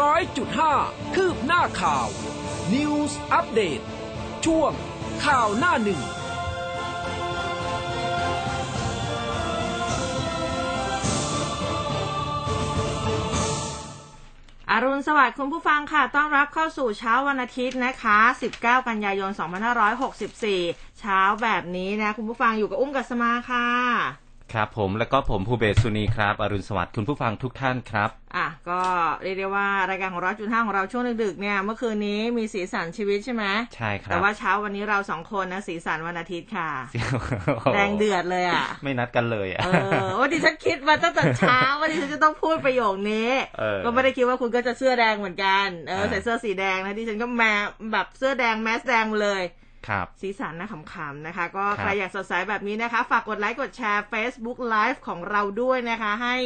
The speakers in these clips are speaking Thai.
ร้อยจุดห้าคืบหน้าข่าว News อัปเดตช่วงข่าวหน้าหนึ่งอรุณสวัสดิ์คุณผู้ฟังค่ะ ต้อนรับเข้าสู่เช้าวันอาทิตย์นะคะ 19 กันยายน 2564 เช้าแบบนี้นะ คุณผู้ฟังอยู่กับอุ้มกัสมาค่ะ ครับผมแล้วก็ผมภูเบศสุนีครับอรุณสวัสดิ์คุณผู้ฟังทุกท่านครับ อะก็เรียกได้ว่ารายการของเราจุดห้าของเราช่วงดึกๆเนี่ยเมื่อคืนนี้มีสีสันชีวิตใช่ไหมใช่ครับแต่ว่าเช้าวันนี้เราสองคนนะสีสันวันอาทิตย์ค่ะเสียงแดงเดือดเลยอะ ไม่นัดกันเลยอะเออว่าดิฉันคิดมาตั้งแต่เช้าว่าดิฉันจะต้องพูดประโยคนี้เออก็ไม่ได้คิดว่าคุณก็จะเสื้อแดงเหมือนกันเอออ่าใส่เสื้อสีแดงนะดิฉันก็แมแบบเสื้อแดงแมสแดงมาเลย ครับสีสันนะขำๆนะคะ ก็ครับใครอยากสดใสแบบนี้นะคะ ฝากกดไลค์กดแชร์ Facebook Live ของเราด้วยนะคะ ให้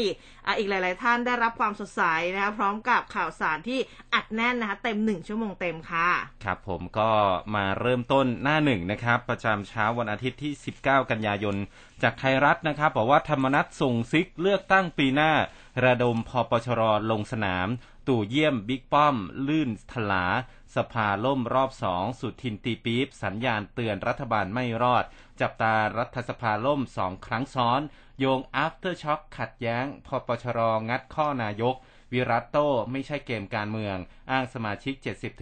อะอีกหลาย ๆ ท่านได้รับความสดใสนะคะพร้อมกับข่าวสารที่อัดแน่นนะคะ เต็มหนึ่งชั่วโมงเต็มค่ะ ครับผมก็มาเริ่มต้นหน้าหนึ่งนะครับ ประจำเช้าวันอาทิตย์ที่ 19 กันยายน จากไทยรัฐนะครับบอกว่าธรรมนัตส่งซิกเลือกตั้งปีหน้า ระดมพปชรลงสนาม ตู่เยี่ยมบิ๊กป้อม ลื่นถลา สภาล่มรอบสองสุดทินตีปี๊บสัญญาณเตือนรัฐบาลไม่รอด จับตารัฐสภาล่มสองครั้งซ้อน โยง after shock ขัดแย้งพปชรงัดข้อนายก วิรัตโต้ไม่ใช่เกมการเมือง อ้างสมาชิก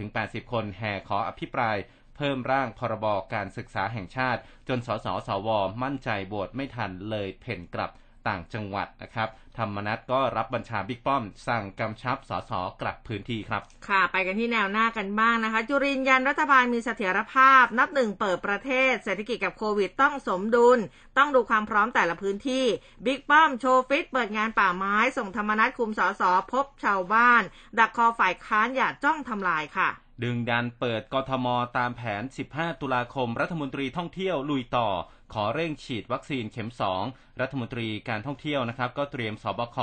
70-80 คนแห่ขออภิปรายเพิ่มร่างพรบการศึกษาแห่งชาติ จนสสสวมั่นใจโหวตไม่ทันเลยเพ่นกลับ ต่างจังหวัดนะครับ ธรรมนัตก็รับบัญชาบิ๊กป้อม สั่งกำชับสสกลับพื้นที่ครับ ค่ะ ไปกันที่แนวหน้ากันบ้างนะคะ จุรินทร์ยันรัฐบาลมีเสถียรภาพ นับหนึ่งเปิดประเทศ เศรษฐกิจกับโควิดต้องสมดุล ต้องดูความพร้อมแต่ละพื้นที่ บิ๊กป้อมโชว์ฟิตเปิดงานป่าไม้ ส่งธรรมนัตคุมสสพบชาวบ้าน ดักคอฝ่ายค้านอย่าจ้องทำลายค่ะดึงดันเปิดกทมตามแผน 15 ตุลาคม รัฐมนตรีท่องเที่ยวลุยต่อ ขอเร่งฉีดวัคซีนเข็ม 2 รัฐมนตรีการท่องเที่ยวนะครับก็เตรียมสบค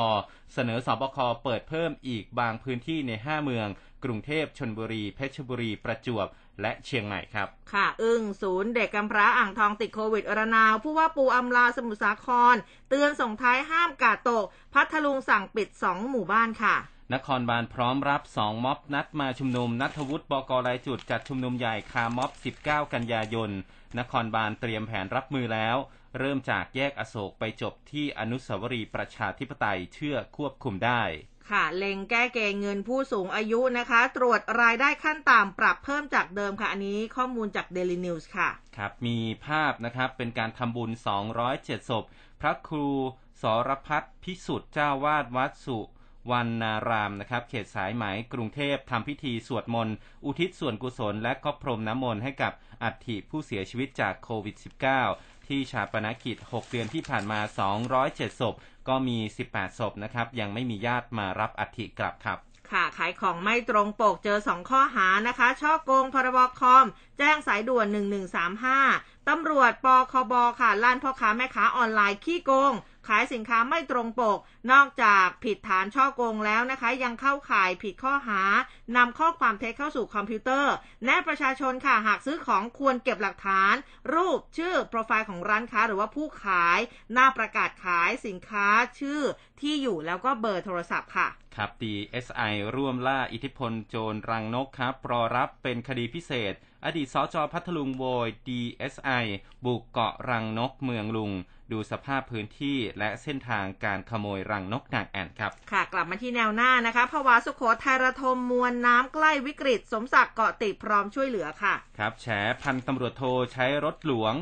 เสนอสบค เปิดเพิ่มอีกบางพื้นที่ใน 5 เมือง กรุงเทพชนบุรี เพชรบุรี ประจวบและเชียงใหม่ครับ ค่ะ อึ้งศูนย์เด็กกำพร้าอ่างทองติดโควิดระนาว ผู้ว่าปูอำลาสมุทรสาคร เตือนส่งท้ายห้ามกาดตก พัทลุงสั่งปิด 2 หมู่บ้านค่ะนครบาลพร้อมรับ 2 ม็อบนัดมาชุมนุม นัทวุฒิบกรายจุดจัดชุมนุมใหญ่คาม็อบ 19 กันยายน นครบาลเตรียมแผนรับมือแล้ว เริ่มจากแยกอโศกไปจบที่อนุสาวรีย์ประชาธิปไตยเชื่อควบคุมได้ค่ะเล็งแก้เกณฑ์เงินผู้สูงอายุนะคะ ตรวจรายได้ขั้นต่ำปรับเพิ่มจากเดิมค่ะ อันนี้ข้อมูลจาก Daily News ค่ะ ครับ มีภาพนะครับ เป็นการทำบุญ 207 ศพ พระครูสรพัฒนพิสุทธิ์เจ้าวาดวัดสุวรรณารามนะครับ เขตสายไหมกรุงเทพทำพิธีสวดมนต์ อุทิศส่วนกุศลและก็พรมน้ำมนต์ให้กับ อัฐิผู้เสียชีวิตจากโควิด -19 ที่ชาปนกิจ 6 เดือนที่ผ่านมา 207 ศพ ก็มี 18 ศพนะครับ ยังไม่มีญาติมารับอัฐิกลับครับค่ะขายของไม่ตรงปกเจอ 2 ข้อหานะคะ ช่อโกงพรบคอม แจ้งสายด่วน 1135ตำรวจปคบค่ะล้านพ่อค้าแม่ค้าออนไลน์ขี้โกง ขายสินค้าไม่ตรงปก นอกจากผิดฐานช่อโกงแล้วนะคะ ยังเข้าข่ายผิดข้อหานำข้อความเท็จเข้าสู่คอมพิวเตอร์ แนะประชาชนค่ะหากซื้อของควรเก็บหลักฐาน รูปชื่อโปรไฟล์ของร้านค้าหรือว่าผู้ขาย หน้าประกาศขายสินค้าชื่อที่อยู่แล้วก็เบอร์โทรศัพท์ค่ะครับ DSI ร่วมล่าอิทธิพลโจรรังนกครับรอรับเป็นคดีพิเศษ อดีตสจพัทลุงโวย DSI บุกเกาะรังนกเมืองลุง ดูสภาพพื้นที่และเส้นทางการขโมยรังนกนางแอ่นครับ ค่ะ กลับมาที่แนวหน้านะคะภาวะสุโขทัยระทมมวลน้ำใกล้วิกฤต สมศักดิ์เกาะติดพร้อมช่วยเหลือค่ะ ครับ แฉพันตำรวจโทใช้รถหลวง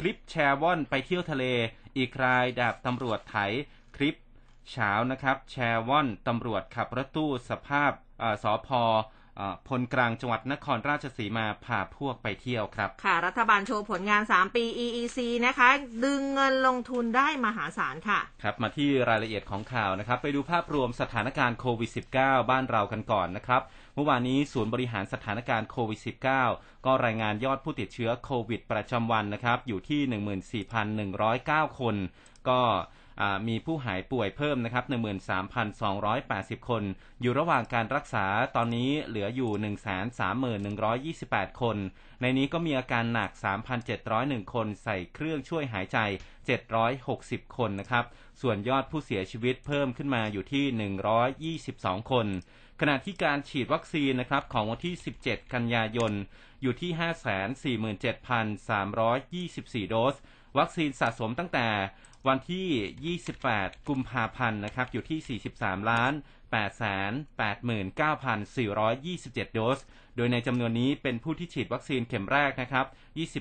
คลิปแชร์ว่อนไปเที่ยวทะเล อีกรายดาบตำรวจไถคลิปเช้านะครับ แชร์ว่อนตำรวจขับรถตู้สภาพเอ่อสอพเอ่อ พลกลางจังหวัดนครราชสีมาพาพวกไปเที่ยวครับ ค่ะ รัฐบาลโชว์ผลงาน 3 ปี EEC นะคะ ดึงเงินลงทุนได้มหาศาลค่ะ ครับ มาที่รายละเอียดของข่าวนะครับ ไปดูภาพรวมสถานการณ์โควิด -19 บ้านเรากันก่อนนะครับ เมื่อวานนี้ศูนย์บริหารสถานการณ์โควิด -19 ก็รายงานยอดผู้ติดเชื้อโควิด ประจำวันนะครับ อยู่ที่ 14,109 คน ก็ มีผู้หายป่วยเพิ่มนะครับ13,280 คน อยู่ระหว่างการรักษาตอนนี้เหลืออยู่ 131,128 คน ในนี้ก็มีอาการหนัก 3,701 คนใส่เครื่องช่วยหายใจ 760 คนนะครับ ส่วนยอดผู้เสียชีวิตเพิ่มขึ้นมาอยู่ที่ 122 คนขณะที่การฉีดวัคซีนนะครับของวันที่ 17 กันยายน อยู่ที่ 547,324 โดส วัคซีนสะสมตั้งแต่ วันที่ 28 กุมภาพันธ์นะครับ อยู่ที่ 43 ล้าน 889,427 โดส โดยในจำนวนนี้เป็นผู้ที่ฉีดวัคซีนเข็มแรกนะครับ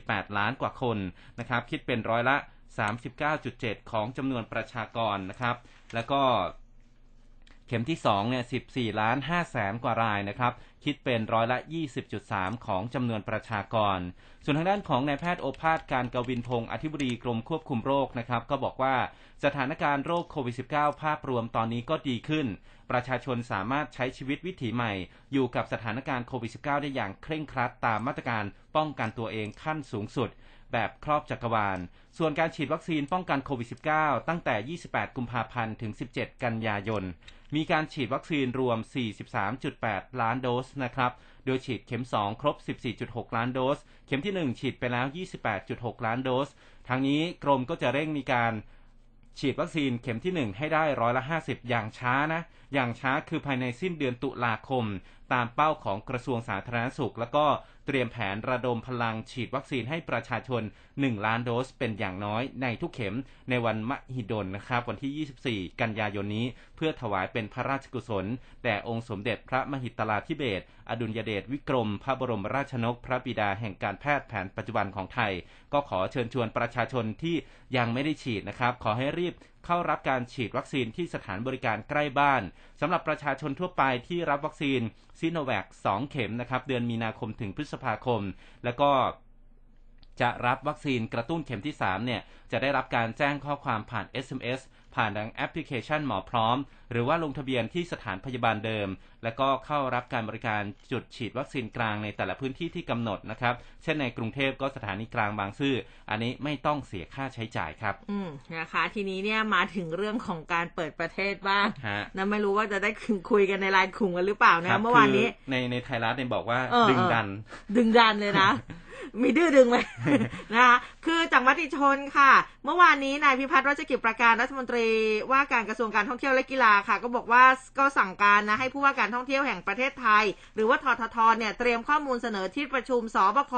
28 ล้านกว่าคนนะครับ คิดเป็นร้อยละ 39.7 ของจำนวนประชากรนะครับ แล้วก็เข็มที่2เนี่ย 14 ล้าน 5 แสนกว่ารายนะครับ คิดเป็นร้อยละ 20.3 ของจำนวนประชากร ส่วนทางด้านของนายแพทย์โอภาสการกวินพงศ์อธิบดีกรมควบคุมโรคนะครับ ก็บอกว่าสถานการณ์โรคโควิด -19 ภาพรวมตอนนี้ก็ดีขึ้น ประชาชนสามารถใช้ชีวิตวิถีใหม่ อยู่กับสถานการณ์โควิด -19 ได้อย่างเคร่งครัดตามมาตรการป้องกันตัวเองขั้นสูงสุด แบบครอบจักรวาล ส่วนการฉีดวัคซีนป้องกันโควิด -19 ตั้งแต่ 28 กุมภาพันธ์ ถึง 17 กันยายน มีการฉีดวัคซีนรวม 43.8 ล้านโดสนะครับ โดยฉีดเข็ม 2 ครบ 14.6 ล้านโดส เข็มที่ 1 ฉีดไปแล้ว 28.6 ล้านโดส ทางนี้กรมก็จะเร่งมีการฉีดวัคซีนเข็มที่ 1 ให้ได้ร้อยละ 50 อย่างช้านะ อย่างช้าคือภายในสิ้นเดือนตุลาคม ตามเป้าของกระทรวงสาธารณสุข แล้วก็ เตรียมแผนระดมพลังฉีดวัคซีนให้ประชาชน 1 ล้านโดสเป็นอย่างน้อยในทุกเข็มในวันมหิดลนะครับ วันที่ 24 กันยายนนี้ เพื่อถวายเป็นพระราชกุศลแด่องค์สมเด็จพระมหิตลาธิเบศอดุลยเดชวิกรม พระบรมราชนก พระบิดาแห่งการแพทย์แผนปัจจุบันของไทย ก็ขอเชิญชวนประชาชนที่ยังไม่ได้ฉีดนะครับ ขอให้รีบ เข้ารับการฉีดวัคซีนที่สถานบริการใกล้บ้านสำหรับประชาชนทั่วไปที่รับวัคซีนซีโนแวค2เข็มนะครับเดือนมีนาคมถึงพฤษภาคม แล้วก็จะรับวัคซีนกระตุ้นเข็มที่ 3 เนี่ย จะได้รับการแจ้งข้อความผ่าน SMS ผ่านทางแอปพลิเคชันหมอพร้อม หรือว่าลงทะเบียนที่สถานพยาบาลเดิม แล้วก็เข้ารับการบริการจุดฉีดวัคซีนกลางในแต่ละพื้นที่ที่กำหนดนะครับ เช่นในกรุงเทพก็สถานีกลางบางซื่อ อันนี้ไม่ต้องเสียค่าใช้จ่ายครับ อืมนะคะ ทีนี้เนี่ยมาถึงเรื่องของการเปิดประเทศบ้างฮะนะไม่รู้ว่าจะได้คุยกันในไลน์กลุ่มกันหรือเปล่าคนะรับเมื่อวานนี้คือในในไทยรัฐเนี่ยบอกว่าเออดึงดัน ดึงดันเลยนะมีดื้อดึงไหมนะคะคือจากมติชนค่ะ เมื่อวานนี้นายพิพัฒน์รัชกิจประการรัฐมนตรีว่าการกระทรวงการท่องเที่ยวและกีฬาค่ะ ก็บอกว่าก็สั่งการนะให้ผู้ว่าการท่องเที่ยวแห่งประเทศไทย หรือว่าทททเนี่ยเตรียมข้อมูลเสนอที่ประชุมสบค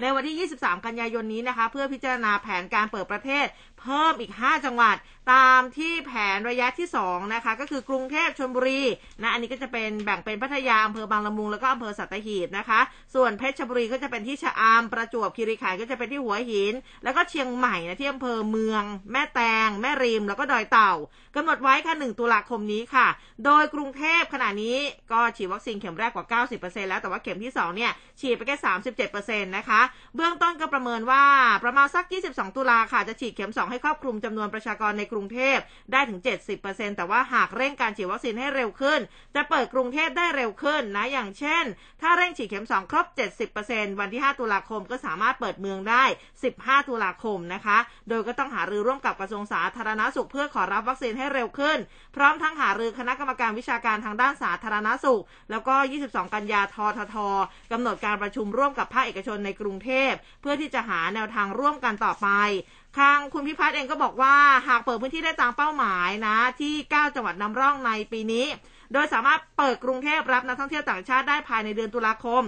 ในวันที่ 23 กันยายนนี้นะคะ เพื่อพิจารณาแผนการเปิดประเทศเพิ่มอีก 5 จังหวัดตามที่แผนระยะที่ 2 นะคะ ก็คือกรุงเทพชลบุรีนะอันนี้ก็จะเป็นแบ่งเป็นพัทยาอำเภอบางละมุงแล้วก็อำเภอสัตหีบนะคะ ส่วนเพชรบุรีก็จะเป็นที่ชะอามประจวบคีรีขันธ์ก็จะเป็นที่หัวหิน แล้วก็เชียงใหม่นะที่อำเภอเมือง แม่แตง แม่ริม แล้วก็ดอยเต่ากำหนดไว้ค่ะ1ตุลาคมนี้ค่ะ โดยกรุงเทพขณะนี้ก็ฉีดวัคซีนเข็มแรกกว่า 90%แล้วแต่ว่าเข็มที่2เนี่ยฉีดไปแค่ 37%นะคะเบื้องต้นก็ประเมินว่าประมาณสัก 22 ตุลาค่ะจะฉีดเข็ม2ให้ครอบคลุมจำนวนประชากรในกรุงเทพได้ถึง 70%แต่ว่าหากเร่งการฉีดวัคซีนให้เร็วขึ้น จะเปิดกรุงเทพได้เร็วขึ้นนะอย่างเช่น ถ้าเร่งฉีดเข็ม 2 ครบ 70%วันที่ 5 ตุลาคมก็สามารถเปิดเมืองได้ 15 ตุลาคมนะคะ โดยก็ต้องหารือร่วมกับกระทรวงสาธารณสุขเพื่อขอรับวัคซีนให้เร็วขึ้น พร้อมทั้งหารือคณะกรรมการวิชาการทางด้านสาธารณสุข แล้วก็ 22 กันยาทททกำหนดการประชุมร่วมกับภาคเอกชนในกรุงเทพ เพื่อที่จะหาแนวทางร่วมกันต่อไปทางคุณพิพัฒน์เองก็บอกว่าหากเปิดพื้นที่ได้ตามเป้าหมายนะ ที่ 9 จังหวัดนำร่องในปีนี้ โดยสามารถเปิดกรุงเทพรับนักท่องเที่ยวต่างชาติได้ภายในเดือนตุลาคม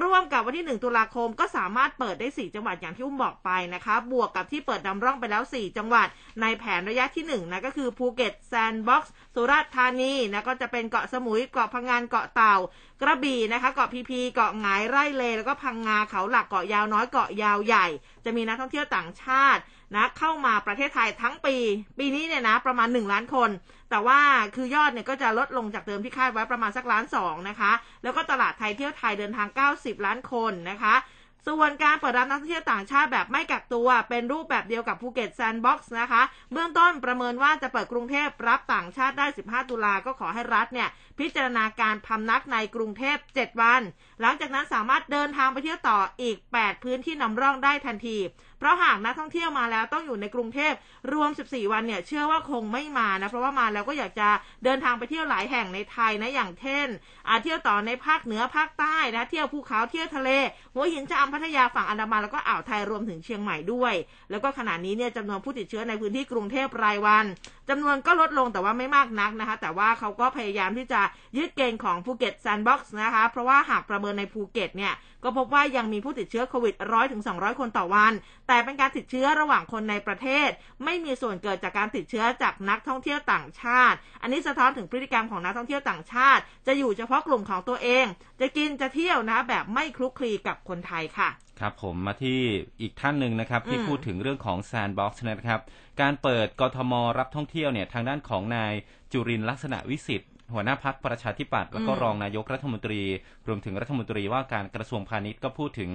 ร่วมกับวันที่ 1 ตุลาคมก็สามารถเปิดได้ 4 จังหวัดอย่างที่อุ้มบอกไปนะคะ บวกกับที่เปิดนำร่องไปแล้ว 4 จังหวัด ในแผนระยะที่1นะก็คือภูเก็ตแซนด์บ็อกซ์สุราษฎร์ธานีนะก็จะเป็นเกาะสมุยเกาะพะงันเกาะเต่ากระบี่นะคะเกาะพีพีเกาะไหงไร่เลย์แล้วก็พังงาเขาหลักเกาะยาวน้อยเกาะยาวใหญ่ จะมีนักท่องเที่ยวต่างชาติ นะเข้ามาประเทศไทยทั้งปี ปีนี้เนี่ยนะประมาณ 1 ล้านคน แต่ว่าคือยอดเนี่ยก็จะลดลงจากเดิมที่คาดไว้ประมาณสักล้านสองนะคะ แล้วก็ตลาดไทยเที่ยวไทยเดินทาง 90 ล้านคนนะคะส่วนการเปิดรับนักท่องเที่ยวต่างชาติแบบไม่กักตัวเป็นรูปแบบเดียวกับภูเก็ตแซนด์บ็อกซ์นะคะ เบื้องต้นประเมินว่าจะเปิดกรุงเทพรับต่างชาติได้ 15 ตุลาก็ขอให้รัฐเนี่ย พิจารณาการพำนักในกรุงเทพ 7 วัน หลังจากนั้นสามารถเดินทางไปเที่ยวต่ออีก 8 พื้นที่นำร่องได้ทันที เพราะหากนักท่องเที่ยวมาแล้วต้องอยู่ในกรุงเทพรวม 14 วันเนี่ยเชื่อว่าคงไม่มานะ เพราะว่ามาแล้วก็อยากจะเดินทางไปเที่ยวหลายแห่งในไทยนะอย่างเช่นอาเที่ยวต่อในภาคเหนือภาคใต้นะเที่ยวภูเขาเที่ยวทะเล หัวหินชะอำพัทยาฝั่งอันดามันแล้วก็อ่าวไทยรวมถึงเชียงใหม่ด้วย แล้วก็ขณะนี้เนี่ยจำนวนผู้ติดเชื้อในพื้นที่กรุงเทพรายวันจำนวนก็ลดลงแต่ว่าไม่มากนักนะคะ แต่ว่าเขาก็พยายามที่จะยึดเกณฑ์ของภูเก็ตแซนด์บ็อกซ์นะคะ เพราะว่าหากประเมินในภูเก็ตเนี่ยก็พบว่ายังมีผู้ติดเชื้อโควิดร้อยถึงสองคนต่อวัน แต่เป็นการติดเชื้อระหว่างคนในประเทศ ไม่มีส่วนเกิดจากการติดเชื้อจากนักท่องเที่ยวต่างชาติ อันนี้สะท้อนถึงพฤติกรรมของนักท่องเที่ยวต่างชาติ จะอยู่เฉพาะกลุ่มของตัวเอง จะกินจะเที่ยวนะแบบไม่คลุกคลีกับคนไทยค่ะครับผมมาที่อีกท่านหนึ่งนะครับที่อืมพูดถึงเรื่องของ Sandbox นะครับ การเปิดกทมรับท่องเที่ยวเนี่ยทางด้านของนายจุรินทร์ลักษณะวิสิทธิ์ หัวหน้าพักประชาธิปัตย์แล้วก็อืมรองนายกรัฐมนตรี รวมถึงรัฐมนตรีว่าการกระทรวงพาณิชย์ก็พูดถึง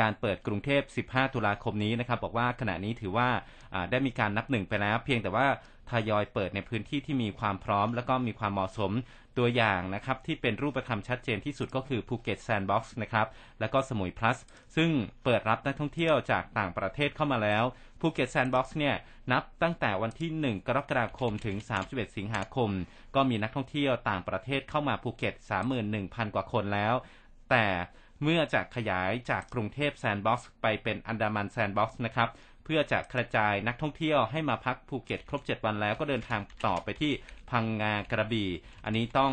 การเปิดกรุงเทพ 15 ตุลาคมนี้นะครับ บอกว่าขณะนี้ถือว่าอ่าได้มีการนับหนึ่งไปแล้ว เพียงแต่ว่าทยอยเปิดในพื้นที่ที่มีความพร้อม แล้วก็มีความเหมาะสมตัวอย่างนะครับ ที่เป็นรูปธรรมชัดเจนที่สุดก็คือภูเก็ตแซนด์บ็อกซ์นะครับ แล้วก็สมุยพลัส ซึ่งเปิดรับนักท่องเที่ยวจากต่างประเทศเข้ามาแล้ว ภูเก็ตแซนด์บ็อกซ์เนี่ยนับตั้งแต่วันที่ 1 กรกฎาคมถึง 31 สิงหาคม ก็มีนักท่องเที่ยวต่างประเทศเข้ามาภูเก็ต 31,000 กว่าคนแล้ว แต่เมื่อจะขยายจากกรุงเทพแซนด์บ็อกซ์ไปเป็นอันดามันแซนด์บ็อกซ์นะครับเพื่อจะกระจายนักท่องเที่ยวให้มาพักภูเก็ตครบ 7 วันแล้วก็เดินทางต่อไปที่พังงากระบี่ อันนี้ต้อง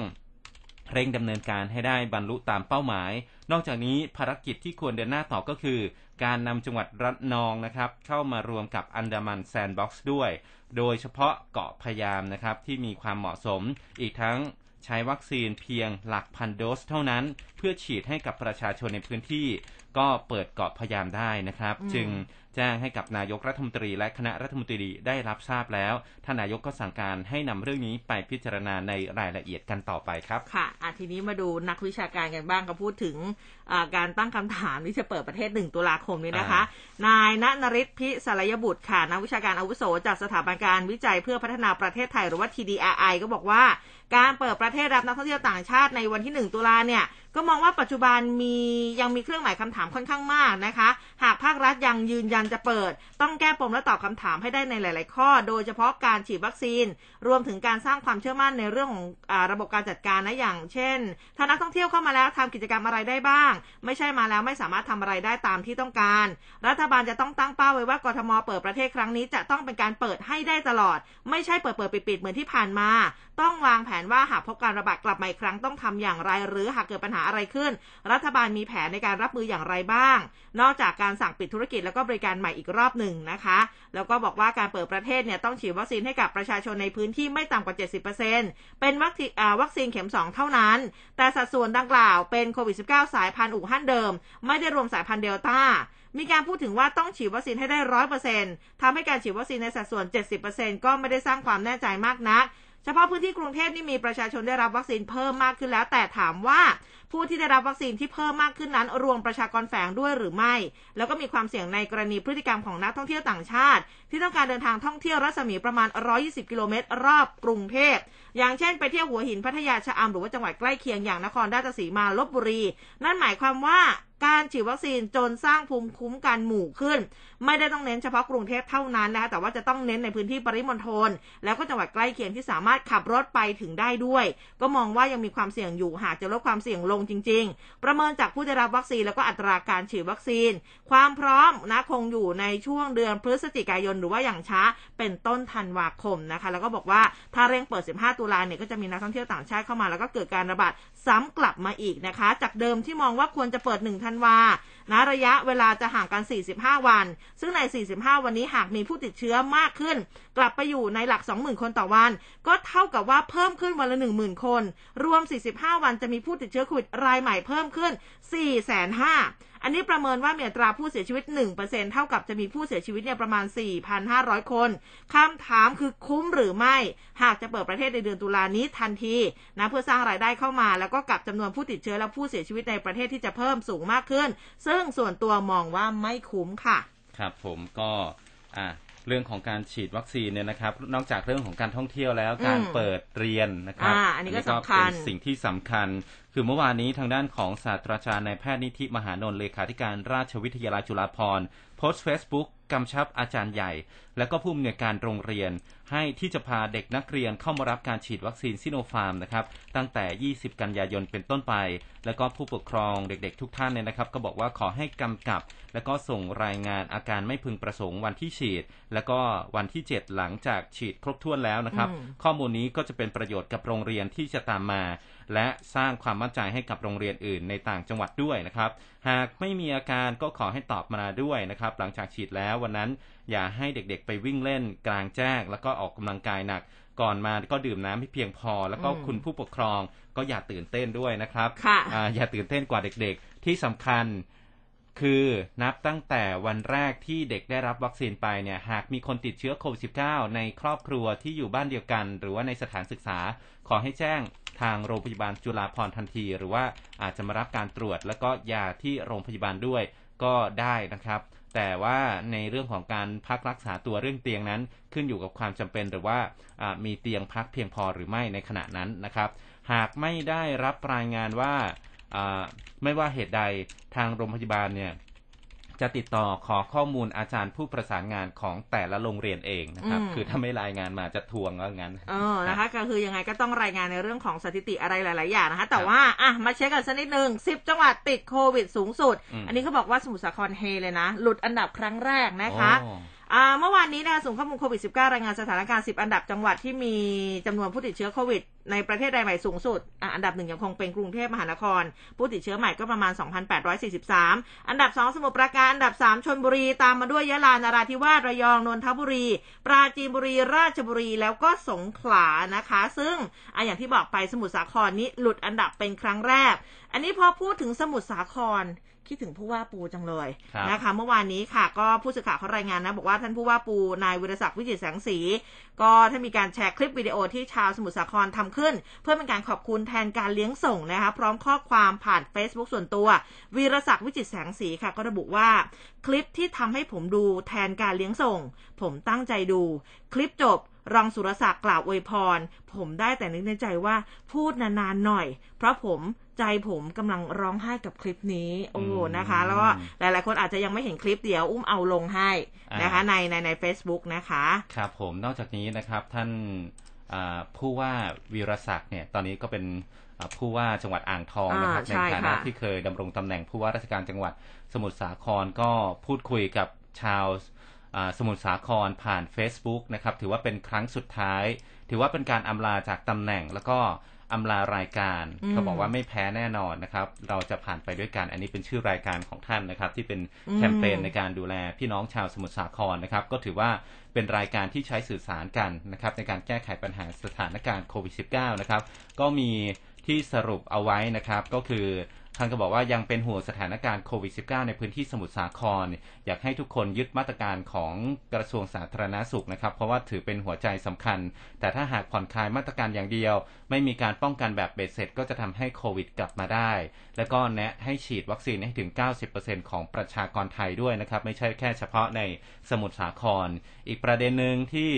เร่งดำเนินการให้ได้บรรลุตามเป้าหมาย นอกจากนี้ภารกิจที่ควรเดินหน้าต่อก็คือ การนำจังหวัดระนองนะครับ เข้ามารวมกับอันดามันแซนด์บ็อกซ์ด้วย โดยเฉพาะเกาะพยามนะครับที่มีความเหมาะสม อีกทั้งใช้วัคซีนเพียงหลักพันโดสเท่านั้น เพื่อฉีดให้กับประชาชนในพื้นที่ ก็เปิดเกาะพยามได้นะครับ จึงแจ้งให้กับนายกรัฐมนตรีและคณะรัฐมนตรีได้รับทราบแล้วท่านนายกก็สั่งการให้นำเรื่องนี้ไปพิจารณาในรายละเอียดกันต่อไปครับค่ะอะทีนี้มาดูนักวิชาการกันบ้างก็พูดถึงอ่าการตั้งคำถามที่จะเปิดประเทศหนึ่งตุลาคมนี้นะคะ นายณนริศพิสารยบุตรค่ะนักวิชาการอาวุโสจากสถาบันการวิจัยเพื่อพัฒนาประเทศไทยหรือว่า TDRI ก็บอกว่าการเปิดประเทศรับนักท่องเที่ยวต่างชาติในวันที่หนึ่งตุลาเนี่ย ก็มองว่าปัจจุบันมียังมีเครื่องหมายคำถามค่อนข้างมากนะคะ หากภาครัฐยังยืนยันจะเปิด ต้องแก้ปมและตอบคำถามให้ได้ในหลาย ๆ ข้อ โดยเฉพาะการฉีดวัคซีน รวมถึงการสร้างความเชื่อมั่นในเรื่องของอระบบการจัดการนะอย่าง เช่น ถ้านักท่องเที่ยวเข้ามาแล้วทำกิจกรรมอะไรได้บ้าง ไม่ใช่มาแล้วไม่สามารถทำอะไรได้ตามที่ต้องการ รัฐบาลจะต้องตั้งเป้าไว้ว่ากทมเปิดประเทศครั้งนี้จะต้องเป็นการเปิดให้ได้ตลอด ไม่ใช่เปิดเปิดปิดปิดๆเหมือนที่ผ่านมา ต้องวางแผนว่าหากพบการระบาดกลับมาอีกครั้งต้องทำอย่างไร หรือหากเกิดปัญหาอะไรขึ้น รัฐบาลมีแผนในการรับมืออย่างไรบ้าง นอกจากการสั่งปิดธุรกิจแล้วก็บริการการใหม่อีกรอบหนึ่งนะคะ แล้วก็บอกว่าการเปิดประเทศเนี่ยต้องฉีดวัคซีนให้กับประชาชนในพื้นที่ไม่ต่ำกว่า 70%เป็นวัคซีนวัคซีนเข็ม 2 เท่านั้น แต่สัดส่วนดังกล่าวเป็นโควิด -19 สายพันธุ์อู่ฮั่นเดิม ไม่ได้รวมสายพันธุ์เดลต้ามีการพูดถึงว่าต้องฉีดวัคซีนให้ได้ร้อยเปอร์เซ็นต์ทำให้การฉีดวัคซีนในสัดส่วน 70%ก็ไม่ได้สร้างความแน่ใจมากนัก เฉพาะพื้นที่กรุงเทพนี่มีประชาชนได้รับวัคซีนเพิ่มมากขึ้นแล้ว แต่ถามว่าผู้ที่ได้รับวัคซีนที่เพิ่มมากขึ้นนั้น รวมประชากรแฝงด้วยหรือไม่ แล้วก็มีความเสี่ยงในกรณีพฤติกรรมของนักท่องเที่ยวต่างชาติ ที่ต้องการเดินทางท่องเที่ยวรัศมีประมาณ 120 กิโลเมตร รอบกรุงเทพ อย่างเช่น ไปเที่ยวหัวหินพัทยาชะอำหรือว่าจังหวัดใกล้เคียงอย่างนครราชสีมาลบบุรี นั่นหมายความว่า การฉีดวัคซีนจนสร้างภูมิคุ้มกันหมู่ขึ้น ไม่ได้ต้องเน้นเฉพาะกรุงเทพเท่านั้นนะคะแต่ว่าจะต้องเน้นในพื้นที่ปริมณฑลแล้วก็จังหวัดใกล้เคียงที่สามารถขับรถไปถึงได้ด้วย ก็มองว่ายังมีความเสี่ยงอยู่หากจะลดความเสี่ยงลงจริง ๆ ประเมินจากผู้ได้รับวัคซีนแล้วก็อัตราการฉีดวัคซีน ความพร้อมนะคงอยู่ในช่วงเดือนพฤศจิกายนหรือว่าอย่างช้าเป็นต้นธันวาคมนะคะ แล้วก็บอกว่าถ้าเร่งเปิด 15 ตุลาเนี่ยก็จะมีนักท่องเที่ยวต่างชาติเข้ามาแล้วก็เกิดการระบาดซ้ำกลับมาอีกนะคะ จากเดิมที่มองว่าควรจะเปิด1ธันวานะระยะเวลาจะห่างกัน 45 วัน ซึ่งใน 45 วันนี้หากมีผู้ติดเชื้อมากขึ้น กลับไปอยู่ในหลัก 20,000 คนต่อวัน ก็เท่ากับว่าเพิ่มขึ้นวันละ 10,000 คน รวม 45 วันจะมีผู้ติดเชื้อโควิดรายใหม่เพิ่มขึ้น 4 5 0 0 0 อันนี้ประเมินว่ามีอัตราผู้เสียชีวิต 1%เท่ากับจะมีผู้เสียชีวิตเนี่ยประมาณ 4,500 คนคำถามคือคุ้มหรือไม่ หากจะเปิดประเทศในเดือนตุลานี้ทันทีนะเพื่อสร้างรายได้เข้ามา แล้วก็กับจำนวนผู้ติดเชื้อและผู้เสียชีวิตในประเทศที่จะเพิ่มสูงมากขึ้น ซึ่งส่วนตัวมองว่าไม่คุ้มค่ะ ครับผมก็อะ เรื่องของการฉีดวัคซีนเนี่ยนะครับ นอกจากเรื่องของการท่องเที่ยวแล้วอืมการเปิดเรียนนะครับอ่าอันนี้ก็สำคัญเป็นสิ่งที่สำคัญ คือเมื่อวานนี้ทางด้านของศาสตราจารย์นายแพทย์นิธิมหานนท์เลขาธิการราชวิทยาลัยจุฬาภรณ์โพสต์เฟซบุ๊ก กำชับอาจารย์ใหญ่ และก็ผู้อำนวยการโรงเรียน ให้ที่จะพาเด็กนักเรียนเข้ามารับการฉีดวัคซีนซิโนฟาร์มนะครับตั้งแต่ 20 กันยายนเป็นต้นไป แล้วก็ผู้ปกครองเด็กๆ ทุกท่านเนี่ยนะครับ ก็บอกว่าขอให้กำกับ แล้วก็ส่งรายงานอาการไม่พึงประสงค์วันที่ฉีด แล้วก็วันที่ 7 หลังจากฉีดครบถ้วนแล้วนะครับอืมข้อมูลนี้ก็จะเป็นประโยชน์กับโรงเรียนที่จะตามมา และสร้างความมั่นใจให้กับโรงเรียนอื่นในต่างจังหวัดด้วยนะครับ หากไม่มีอาการก็ขอให้ตอบมาด้วยนะครับ หลังจากฉีดแล้ววันนั้นอย่าให้เด็กๆไปวิ่งเล่นกลางแจ้งแล้วก็ออกกำลังกายหนัก ก่อนมาก็ดื่มน้ำให้เพียงพอ แล้วก็อืมคุณผู้ปกครองก็อย่าตื่นเต้นด้วยนะครับค่ะอ่าอย่าตื่นเต้นกว่าเด็กๆ ที่สำคัญคือนับตั้งแต่วันแรกที่เด็กได้รับวัคซีนไปเนี่ยหากมีคนติดเชื้อโควิด -19 ในครอบครัวที่อยู่บ้านเดียวกัน หรือว่าในสถานศึกษา ขอให้แจ้งทางโรงพยาบาลจุฬาภรณ์ทันที หรือว่าอาจจะมารับการตรวจแล้วก็ยาที่โรงพยาบาลด้วยก็ได้นะครับ แต่ว่าในเรื่องของการพักรักษาตัวเรื่องเตียงนั้น ขึ้นอยู่กับความจำเป็นหรือว่ามีเตียงพักเพียงพอหรือไม่ในขณะนั้นนะครับ หากไม่ได้รับรายงานว่าไม่ว่าเหตุใดทางโรงพยาบาลเนี่ย จะติดต่อขอข้อมูลอาจารย์ผู้ประสานงานของแต่ละโรงเรียนเองนะครับอืมคือถ้าไม่รายงานมาจะทวงว่างั้นเออนะคะ ก็คือยังไงก็ต้องรายงานในเรื่องของสถิติอะไรหลาย ๆ อย่างนะคะ แต่ว่าอะมาเช็คกันสักนิดหนึ่งสิบจังหวัดติดโควิดสูงสุดอืมอันนี้เขาบอกว่าสมุทรสาครเฮเลยนะ หลุดอันดับครั้งแรกนะคะโอ้อ่า เมื่อวานนี้นะคะศูนย์ข้อมูลโควิด -19 รายงานสถานการณ์ 10 อันดับจังหวัดที่มีจำนวนผู้ติดเชื้อโควิด ในประเทศรายใหม่สูงสุดออันดับหนึ่งยังคงเป็นกรุงเทพมหานคร ผู้ติดเชื้อใหม่ก็ประมาณ 2,843 อันดับ 2 สมุทรปราการ อันดับ 3 ชนบุรี ตามมาด้วยยะลา นาราธิวาส ระยอง นนทบุรี ปราจีนบุรี ราชบุรี แล้วก็สงขลานะคะ ซึ่งออย่างที่บอกไปสมุทรสาครนี้หลุดอันดับเป็นครั้งแรก อันนี้พอพูดถึงสมุทรสาคร คิดถึงผู้ว่าปูจังเลยครับนะคะเมื่อวานนี้ค่ะ ก็ผู้สื่อข่าวเขารายงานนะ บอกว่าท่านผู้ว่าปูนายวิรศักดิ์วิจิตรแสงสี ก็ถ้ามีการแชร์คลิปวิดีโอที่ชาวสมุทรสาครทำขึ้น เพื่อเป็นการขอบคุณแทนการเลี้ยงส่งนะคะพร้อมข้อความผ่าน Facebook ส่วนตัว วีรศักดิ์วิจิตรแสงสีค่ะ ก็ระบุว่า คลิปที่ทำให้ผมดูแทนการเลี้ยงส่ง ผมตั้งใจดู คลิปจบ รองสุรศักดิ์กล่าวอวยพร ผมได้แต่นึกในใจว่าพูดนานๆหน่อย เพราะผมใจผมกำลังร้องไห้กับคลิปนี้ โอ้อืมนะคะ แล้วก็หลายๆ คนอาจจะยังไม่เห็นคลิปเดี๋ยวอุ้มเอาลงให้นะคะอ่าในในใน Facebook นะคะ ครับผมนอกจากนี้นะครับท่านอ่าผู้ว่าวีรศักดิ์เนี่ยตอนนี้ก็เป็นอ่าผู้ว่าจังหวัดอ่างทองนะครับอ่าในใช่ฐานะค่ะที่เคยดำรงตำแหน่งผู้ว่าราชการจังหวัดสมุทรสาครก็พูดคุยกับชาวอ่า สมุทรสาครผ่าน Facebook นะครับ ถือว่าเป็นครั้งสุดท้าย ถือว่าเป็นการอำลาจากตำแหน่งแล้วก็อำลารายการอืมเขาบอกว่าไม่แพ้แน่นอนนะครับ เราจะผ่านไปด้วยกัน อันนี้เป็นชื่อรายการของท่านนะครับ ที่เป็นแคมเปญในการดูแลพี่น้องชาวสมุทรสาครนะครับ ก็ถือว่าเป็นรายการที่ใช้สื่อสารกันนะครับ ในการแก้ไขปัญหาสถานการณ์โควิด -19 นะครับ ก็มีที่สรุปเอาไว้นะครับ ก็คือ ท่านก็บอกว่ายังเป็นห่วงสถานการณ์โควิด -19 ในพื้นที่สมุทรสาคร อยากให้ทุกคนยึดมาตรการของกระทรวงสาธารณสุขนะครับ เพราะว่าถือเป็นหัวใจสำคัญ แต่ถ้าหากผ่อนคลายมาตรการอย่างเดียว ไม่มีการป้องกันแบบเบ็ดเสร็จ ก็จะทำให้โควิดกลับมาได้ แล้วก็แนะให้ฉีดวัคซีนให้ถึง 90%ของประชากรไทยด้วยนะครับ ไม่ใช่แค่เฉพาะในสมุทรสาคร อีกประเด็นหนึ่งที่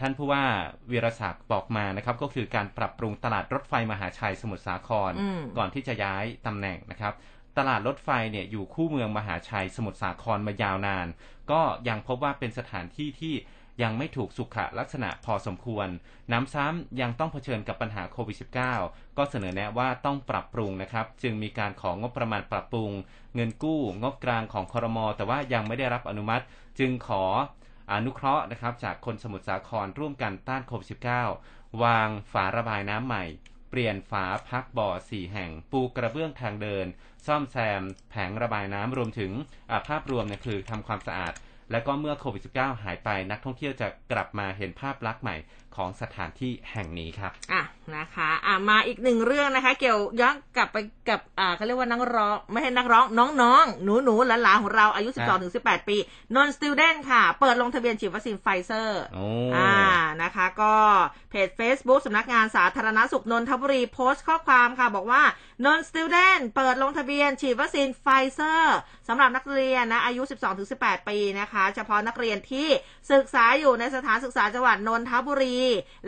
ท่านผู้ว่าวีรศักดิ์บอกมานะครับ ก็คือการปรับปรุงตลาดรถไฟมหาชัยสมุทรสาครอืมก่อนที่จะย้ายตำแหน่งนะครับ ตลาดรถไฟเนี่ยอยู่คู่เมืองมหาชัยสมุทรสาครมายาวนาน ก็ยังพบว่าเป็นสถานที่ที่ยังไม่ถูกสุขลักษณะพอสมควร น้ำซ้ำยังต้องเผชิญกับปัญหาโควิด -19 ก็เสนอแนะว่าต้องปรับปรุงนะครับ จึงมีการของงบประมาณปรับปรุง เงินกู้งบกลางของคอรมอแต่ว่ายังไม่ได้รับอนุมัติ จึงขอ อนุเคราะห์นะครับจากคนสมุทรสาครร่วมกันต้านโควิด -19 วางฝาระบายน้ำใหม่ เปลี่ยนฝาพักบ่อสี่แห่ง ปูกระเบื้องทางเดิน ซ่อมแซม แผงระบายน้ำรวมถึงภาพรวมเนี่ยคือทำความสะอาด และก็เมื่อโควิด -19 หายไปนักท่องเที่ยวจะกลับมาเห็นภาพลักษณ์ใหม่ ของสถานที่แห่งนี้ครับอะนะคะอะมาอีกหนึ่งเรื่องนะคะ เกี่ยวย้อนกลับไปกับอ่าเขาเรียกว่านักร้องไม่ใช่นักร้องน้องๆ หนูหนูๆหลานๆของเราอายุ 12ถึง18 ปี นนท์ student ค่ะ เปิดลงทะเบียนฉีดวัคซีนไฟเซอร์โอ้อ่านะคะ ก็เพจ Facebook สำนักงานสาธารณสุขนนทบุรีโพสต์ข้อความค่ะ บอกว่า นนท์ student เปิดลงทะเบียนฉีดวัคซีนไฟเซอร์สำหรับนักเรียนนะอายุ 12-18 ปีนะคะ เฉพาะนักเรียนที่ศึกษาอยู่ในสถานศึกษาจังหวัดนนทบุรี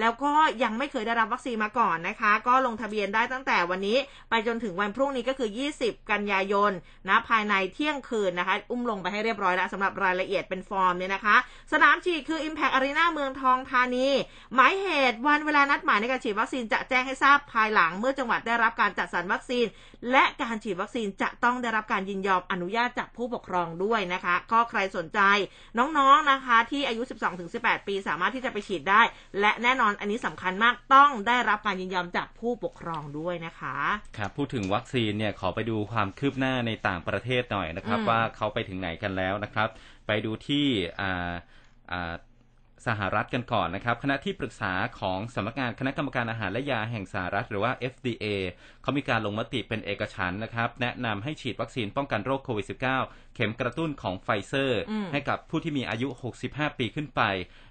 แล้วก็ยังไม่เคยได้รับวัคซีนมาก่อนนะคะ ก็ลงทะเบียนได้ตั้งแต่วันนี้ไปจนถึงวันพรุ่งนี้ก็คือ 20 กันยายนนะภายในเที่ยงคืนนะคะ อุ้มลงไปให้เรียบร้อยแล้วสำหรับรายละเอียดเป็นฟอร์มเนี่ยนะคะ สนามฉีดคือ Impact Arena เมืองทองธานี หมายเหตุวันเวลานัดหมายในการฉีดวัคซีนจะแจ้งให้ทราบภายหลังเมื่อจังหวัดได้รับการจัดสรรวัคซีนและการฉีดวัคซีนจะต้องได้รับการยินยอมอนุญาตจากผู้ปกครองด้วยนะคะ ก็ใครสนใจน้องๆนะคะ ที่อายุ 12-18 ปีสามารถที่จะไปฉีดได้ และแน่นอนอันนี้สำคัญมากต้องได้รับการยินยอมจากผู้ปกครองด้วยนะคะครับพูดถึงวัคซีนเนี่ยขอไปดูความคืบหน้าในต่างประเทศหน่อยนะครับอืมว่าเขาไปถึงไหนกันแล้วนะครับ ไปดูที่อ่าอ่า สหรัฐกันก่อนนะครับคณะที่ปรึกษาของสำนักงานคณะกรรมการอาหารและยาแห่งสหรัฐหรือว่า FDA เขามีการลงมติเป็นเอกฉันท์นะครับ แนะนำให้ฉีดวัคซีนป้องกันโรคโควิด -19 เข็มกระตุ้นของไฟเซอร์อืมให้กับผู้ที่มีอายุ 65 ปีขึ้นไป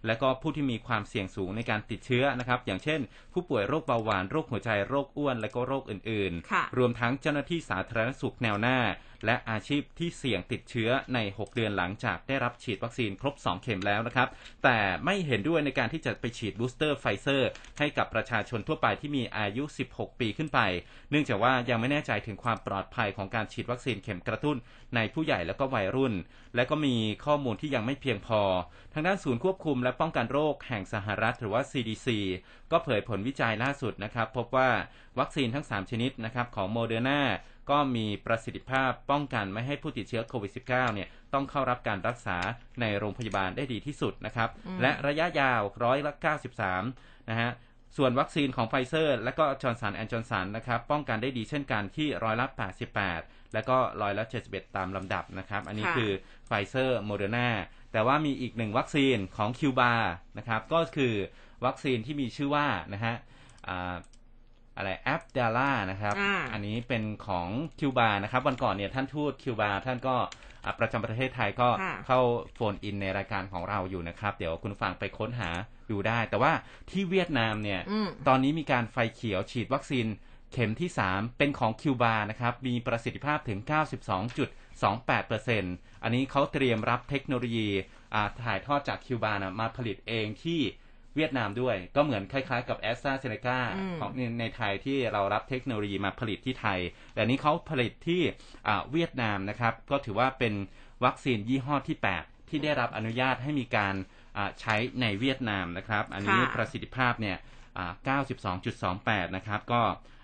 และก็ผู้ที่มีความเสี่ยงสูงในการติดเชื้อนะครับ อย่างเช่น ผู้ป่วยโรคเบาหวาน โรคหัวใจ โรคอ้วน และก็โรคอื่นค่ะๆรวมทั้งเจ้าหน้าที่สาธารณสุขแนวหน้า และอาชีพที่เสี่ยงติดเชื้อใน 6 เดือนหลังจากได้รับฉีดวัคซีนครบ 2 เข็มแล้วนะครับ แต่ไม่เห็นด้วยในการที่จะไปฉีดบูสเตอร์ไฟเซอร์ให้กับประชาชนทั่วไปที่มีอายุ 16 ปีขึ้นไป เนื่องจากว่ายังไม่แน่ใจถึงความปลอดภัยของการฉีดวัคซีนเข็มกระตุ้นในผู้ใหญ่และก็วัยรุ่น และก็มีข้อมูลที่ยังไม่เพียงพอ ทางด้านศูนย์ควบคุมและป้องกันโรคแห่งสหรัฐหรือว่า CDC ก็เผยผลวิจัยล่าสุดนะครับ พบว่าวัคซีนทั้ง 3 ชนิดนะครับของโมเดอร์นา ก็มีประสิทธิภาพป้องกันไม่ให้ผู้ติดเชื้อโควิด -19 เนี่ยต้องเข้ารับการรักษาในโรงพยาบาลได้ดีที่สุดนะครับอืมและระยะยาวร้อยละ 93 นะฮะส่วนวัคซีนของไฟเซอร์ และก็จอห์นสันแอนด์จอห์นสันนะครับป้องกันได้ดีเช่นกันที่ร้อยละ 88 และก็ร้อยละ 71 ตามลำดับนะครับ อันนี้ค่ะคือไฟเซอร์โมเดอร์นาแต่ว่ามีอีกหนึ่งวัคซีนของคิวบานะครับก็คือวัคซีนที่มีชื่อว่านะฮะ อ่าอะไรแอปดาล่านะครับอ่าอันนี้เป็นของคิวบานะครับ วันก่อนเนี่ยท่านทูตคิวบาท่านก็อ่าประจำประเทศไทยก็ค่ะเข้าโฟนอินในรายการของเราอยู่นะครับ เดี๋ยวคุณฟังไปค้นหาดูได้ แต่ว่าที่เวียดนามเนี่ยอืมตอนนี้มีการไฟเขียวฉีดวัคซีนเข็มที่ 3 เป็นของคิวบานะครับ มีประสิทธิภาพถึง 92.28%อันนี้เขาเตรียมรับเทคโนโลยีอ่าถ่ายทอดจากคิวบานะมาผลิตเองที่ เวียดนามด้วย ก็เหมือนคล้ายๆกับแอสตราเซเนกาอืมของในในไทยที่เรารับเทคโนโลยีมาผลิตที่ไทย แต่นี้เขาผลิตที่อ่าเวียดนามนะครับ ก็ถือว่าเป็นวัคซีนยี่ห้อที่ 8 ที่ได้รับอนุญาตให้มีการอ่าใช้ในเวียดนามนะครับ อันนี้ค่ะประสิทธิภาพเนี่ยอ่า92.28 นะครับ ก็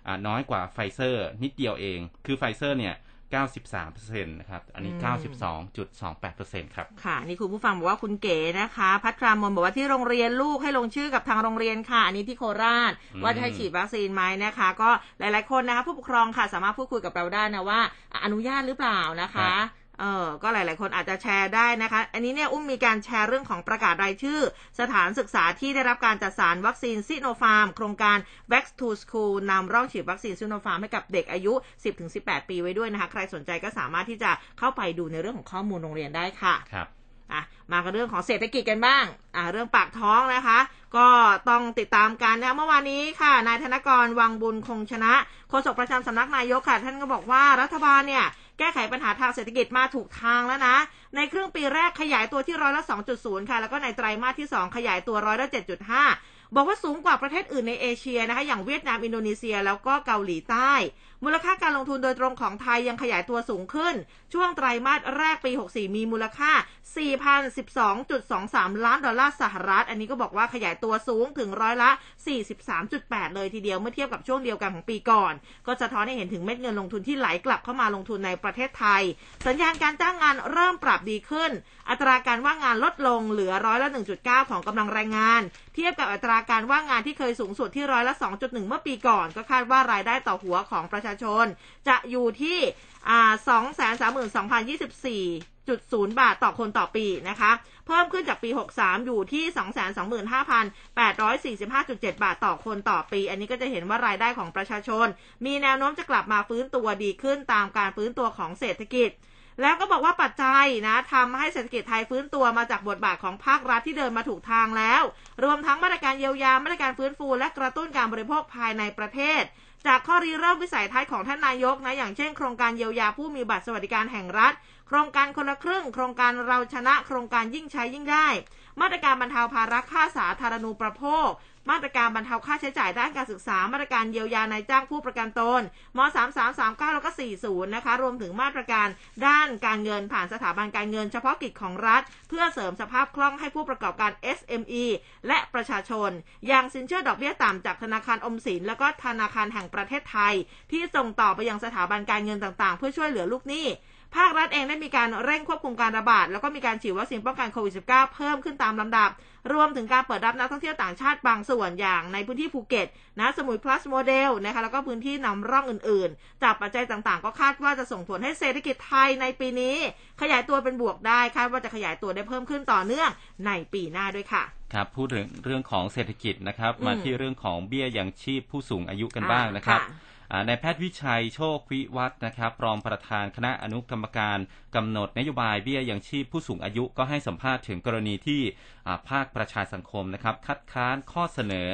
อ่าน้อยกว่าไฟเซอร์นิดเดียวเอง คือไฟเซอร์เนี่ย 93%นะครับ อันนี้ 92.28%ครับ ค่ะ นี่คุณผู้ฟังบอกว่าคุณเก๋นะคะ พัทรามนบอกว่าที่โรงเรียนลูกให้ลงชื่อกับทางโรงเรียนค่ะ อันนี้ที่โคราชอืมว่าจะให้ฉีดวัคซีนไหมนะคะ ก็หลายๆคนนะคะผู้ปกครองค่ะสามารถพูดคุยกับเราได้นะว่าอะอนุญาตหรือเปล่านะคะ เออก็หลาย ๆ คนอาจจะแชร์ได้นะคะ อันนี้เนี่ยอุ้มมีการแชร์เรื่องของประกาศรายชื่อ สถานศึกษาที่ได้รับการจัดสรรวัคซีนซิโนฟาร์ม โครงการ Vax to School นำร่องฉีดวัคซีนซิโนฟาร์มให้กับเด็กอายุ 10-18 ปีไว้ด้วยนะคะ ใครสนใจก็สามารถที่จะเข้าไปดูในเรื่องของข้อมูลโรงเรียนได้ค่ะครับอะมากันเรื่องของเศรษฐกิจกันบ้างอะเรื่องปากท้องนะคะ ก็ต้องติดตามกันนะเมื่อวานนี้ค่ะ นายธนกรวังบุญคงชนะโฆษกประจำสำนักนายกค่ะ ท่านก็บอกว่ารัฐบาลเนี่ย แก้ไขปัญหาทางเศรษฐกิจมาถูกทางแล้วนะ ในครึ่งปีแรกขยายตัวที่ร้อยละ2.0 ค่ะ แล้วก็ในไตรมาสที่ 2 ขยายตัวร้อยละ7.5 บอกว่าสูงกว่าประเทศอื่นในเอเชียนะคะ อย่างเวียดนาม อินโดนีเซีย แล้วก็เกาหลีใต้ มูลค่าการลงทุนโดยตรงของไทยยังขยายตัวสูงขึ้น ช่วงไตรมาสแรกปี 64 มีมูลค่า 4,012.23 ล้านดอลลาร์สหรัฐ อันนี้ก็บอกว่าขยายตัวสูงถึงร้อยละ 43.8 เลยทีเดียวเมื่อเทียบกับช่วงเดียวกันของปีก่อน ก็สะท้อนให้เห็นถึงเม็ดเงินลงทุนที่ไหลกลับเข้ามาลงทุนในประเทศไทย สัญญาณการจ้างงานเริ่มปรับดีขึ้น อัตราการว่างงานลดลงเหลือร้อยละ 1.9 ของกำลังแรงงานเทียบกับอัตราการว่างงานที่เคยสูงสุดที่ร้อยละ 2.1 เมื่อปีก่อน ก็คาดว่ารายได้ต่อหัวของประชาชน จะอยู่ที่อ่า232,024 0บาทต่อคนต่อปีนะคะ เพิ่มขึ้นจากปี 63 อยู่ที่ 225,845.7 บาทต่อคนต่อปี อันนี้ก็จะเห็นว่ารายได้ของประชาชน มีแนวโน้มจะกลับมาฟื้นตัวดีขึ้นตามการฟื้นตัวของเศรษฐกิจ แล้วก็บอกว่าปัจจัยนะทำให้เศรษฐกิจไทยฟื้นตัวมาจากบทบาทของภาครัฐที่เดินมาถูกทางแล้ว รวมทั้งมาตรการเยียวยามาตรการฟื้นฟู และกระตุ้นการบริโภคภายในประเทศ จากข้อริเริ่มวิสัยทัศน์ของท่านนายกนะอย่างเช่นโครงการเยียวยาผู้มีบัตรสวัสดิการแห่งรัฐ โครงการคนละครึ่ง โครงการเราชนะ โครงการยิ่งใช้ยิ่งได้ มาตรการบรรเทาภาระค่าสาธารณูปโภค มาตรการบรรเทาค่าใช้จ่ายด้านการศึกษา มาตรการเยียวยานายจ้างผู้ประกันตนม 3339 แล้วก็ 40 นะคะ รวมถึงมาตรการด้านการเงินผ่านสถาบันการเงินเฉพาะกิจของรัฐ เพื่อเสริมสภาพคล่องให้ผู้ประกอบการ SME และประชาชน อย่างสินเชื่อดอกเบี้ยต่ำจากธนาคารอมสิน แล้วก็ธนาคารแห่งประเทศไทย ที่ส่งต่อไปยังสถาบันการเงินต่างๆ เพื่อช่วยเหลือลูกหนี้ ภาครัฐเองได้มีการเร่งควบคุมการระบาด แล้วก็มีการฉีดวัคซีนป้องกันโควิด -19 เพิ่มขึ้นตามลำดับ รวมถึงการเปิดรับนักท่องเที่ยวต่างชาติบางส่วนอย่างในพื้นที่ภูเก็ตนะสมุยพลัสโมเดลนะคะแล้วก็พื้นที่นำร่องอื่นๆ จากปัจจัยต่างๆ ก็คาดว่าจะส่งผลให้เศรษฐกิจไทยในปีนี้ ขยายตัวเป็นบวกได้คาดว่าจะขยายตัวได้เพิ่มขึ้นต่อเนื่องในปีหน้าด้วยค่ะครับพูดถึงเรื่องของเศรษฐกิจนะครับอืมมาที่เรื่องของเบี้ยยังชีพผู้สูงอายุกันบ้างนะครับอ่าค่ะอ่า นายแพทย์วิชัยโชควิวัฒนะครับรองประธานคณะอนุกรรมการกำหนดนโยบายเบี้ยยังชีพผู้สูงอายุก็ให้สัมภาษณ์ถึงกรณีที่ภาคประชาสังคมนะครับ คัดค้านข้อเสนอ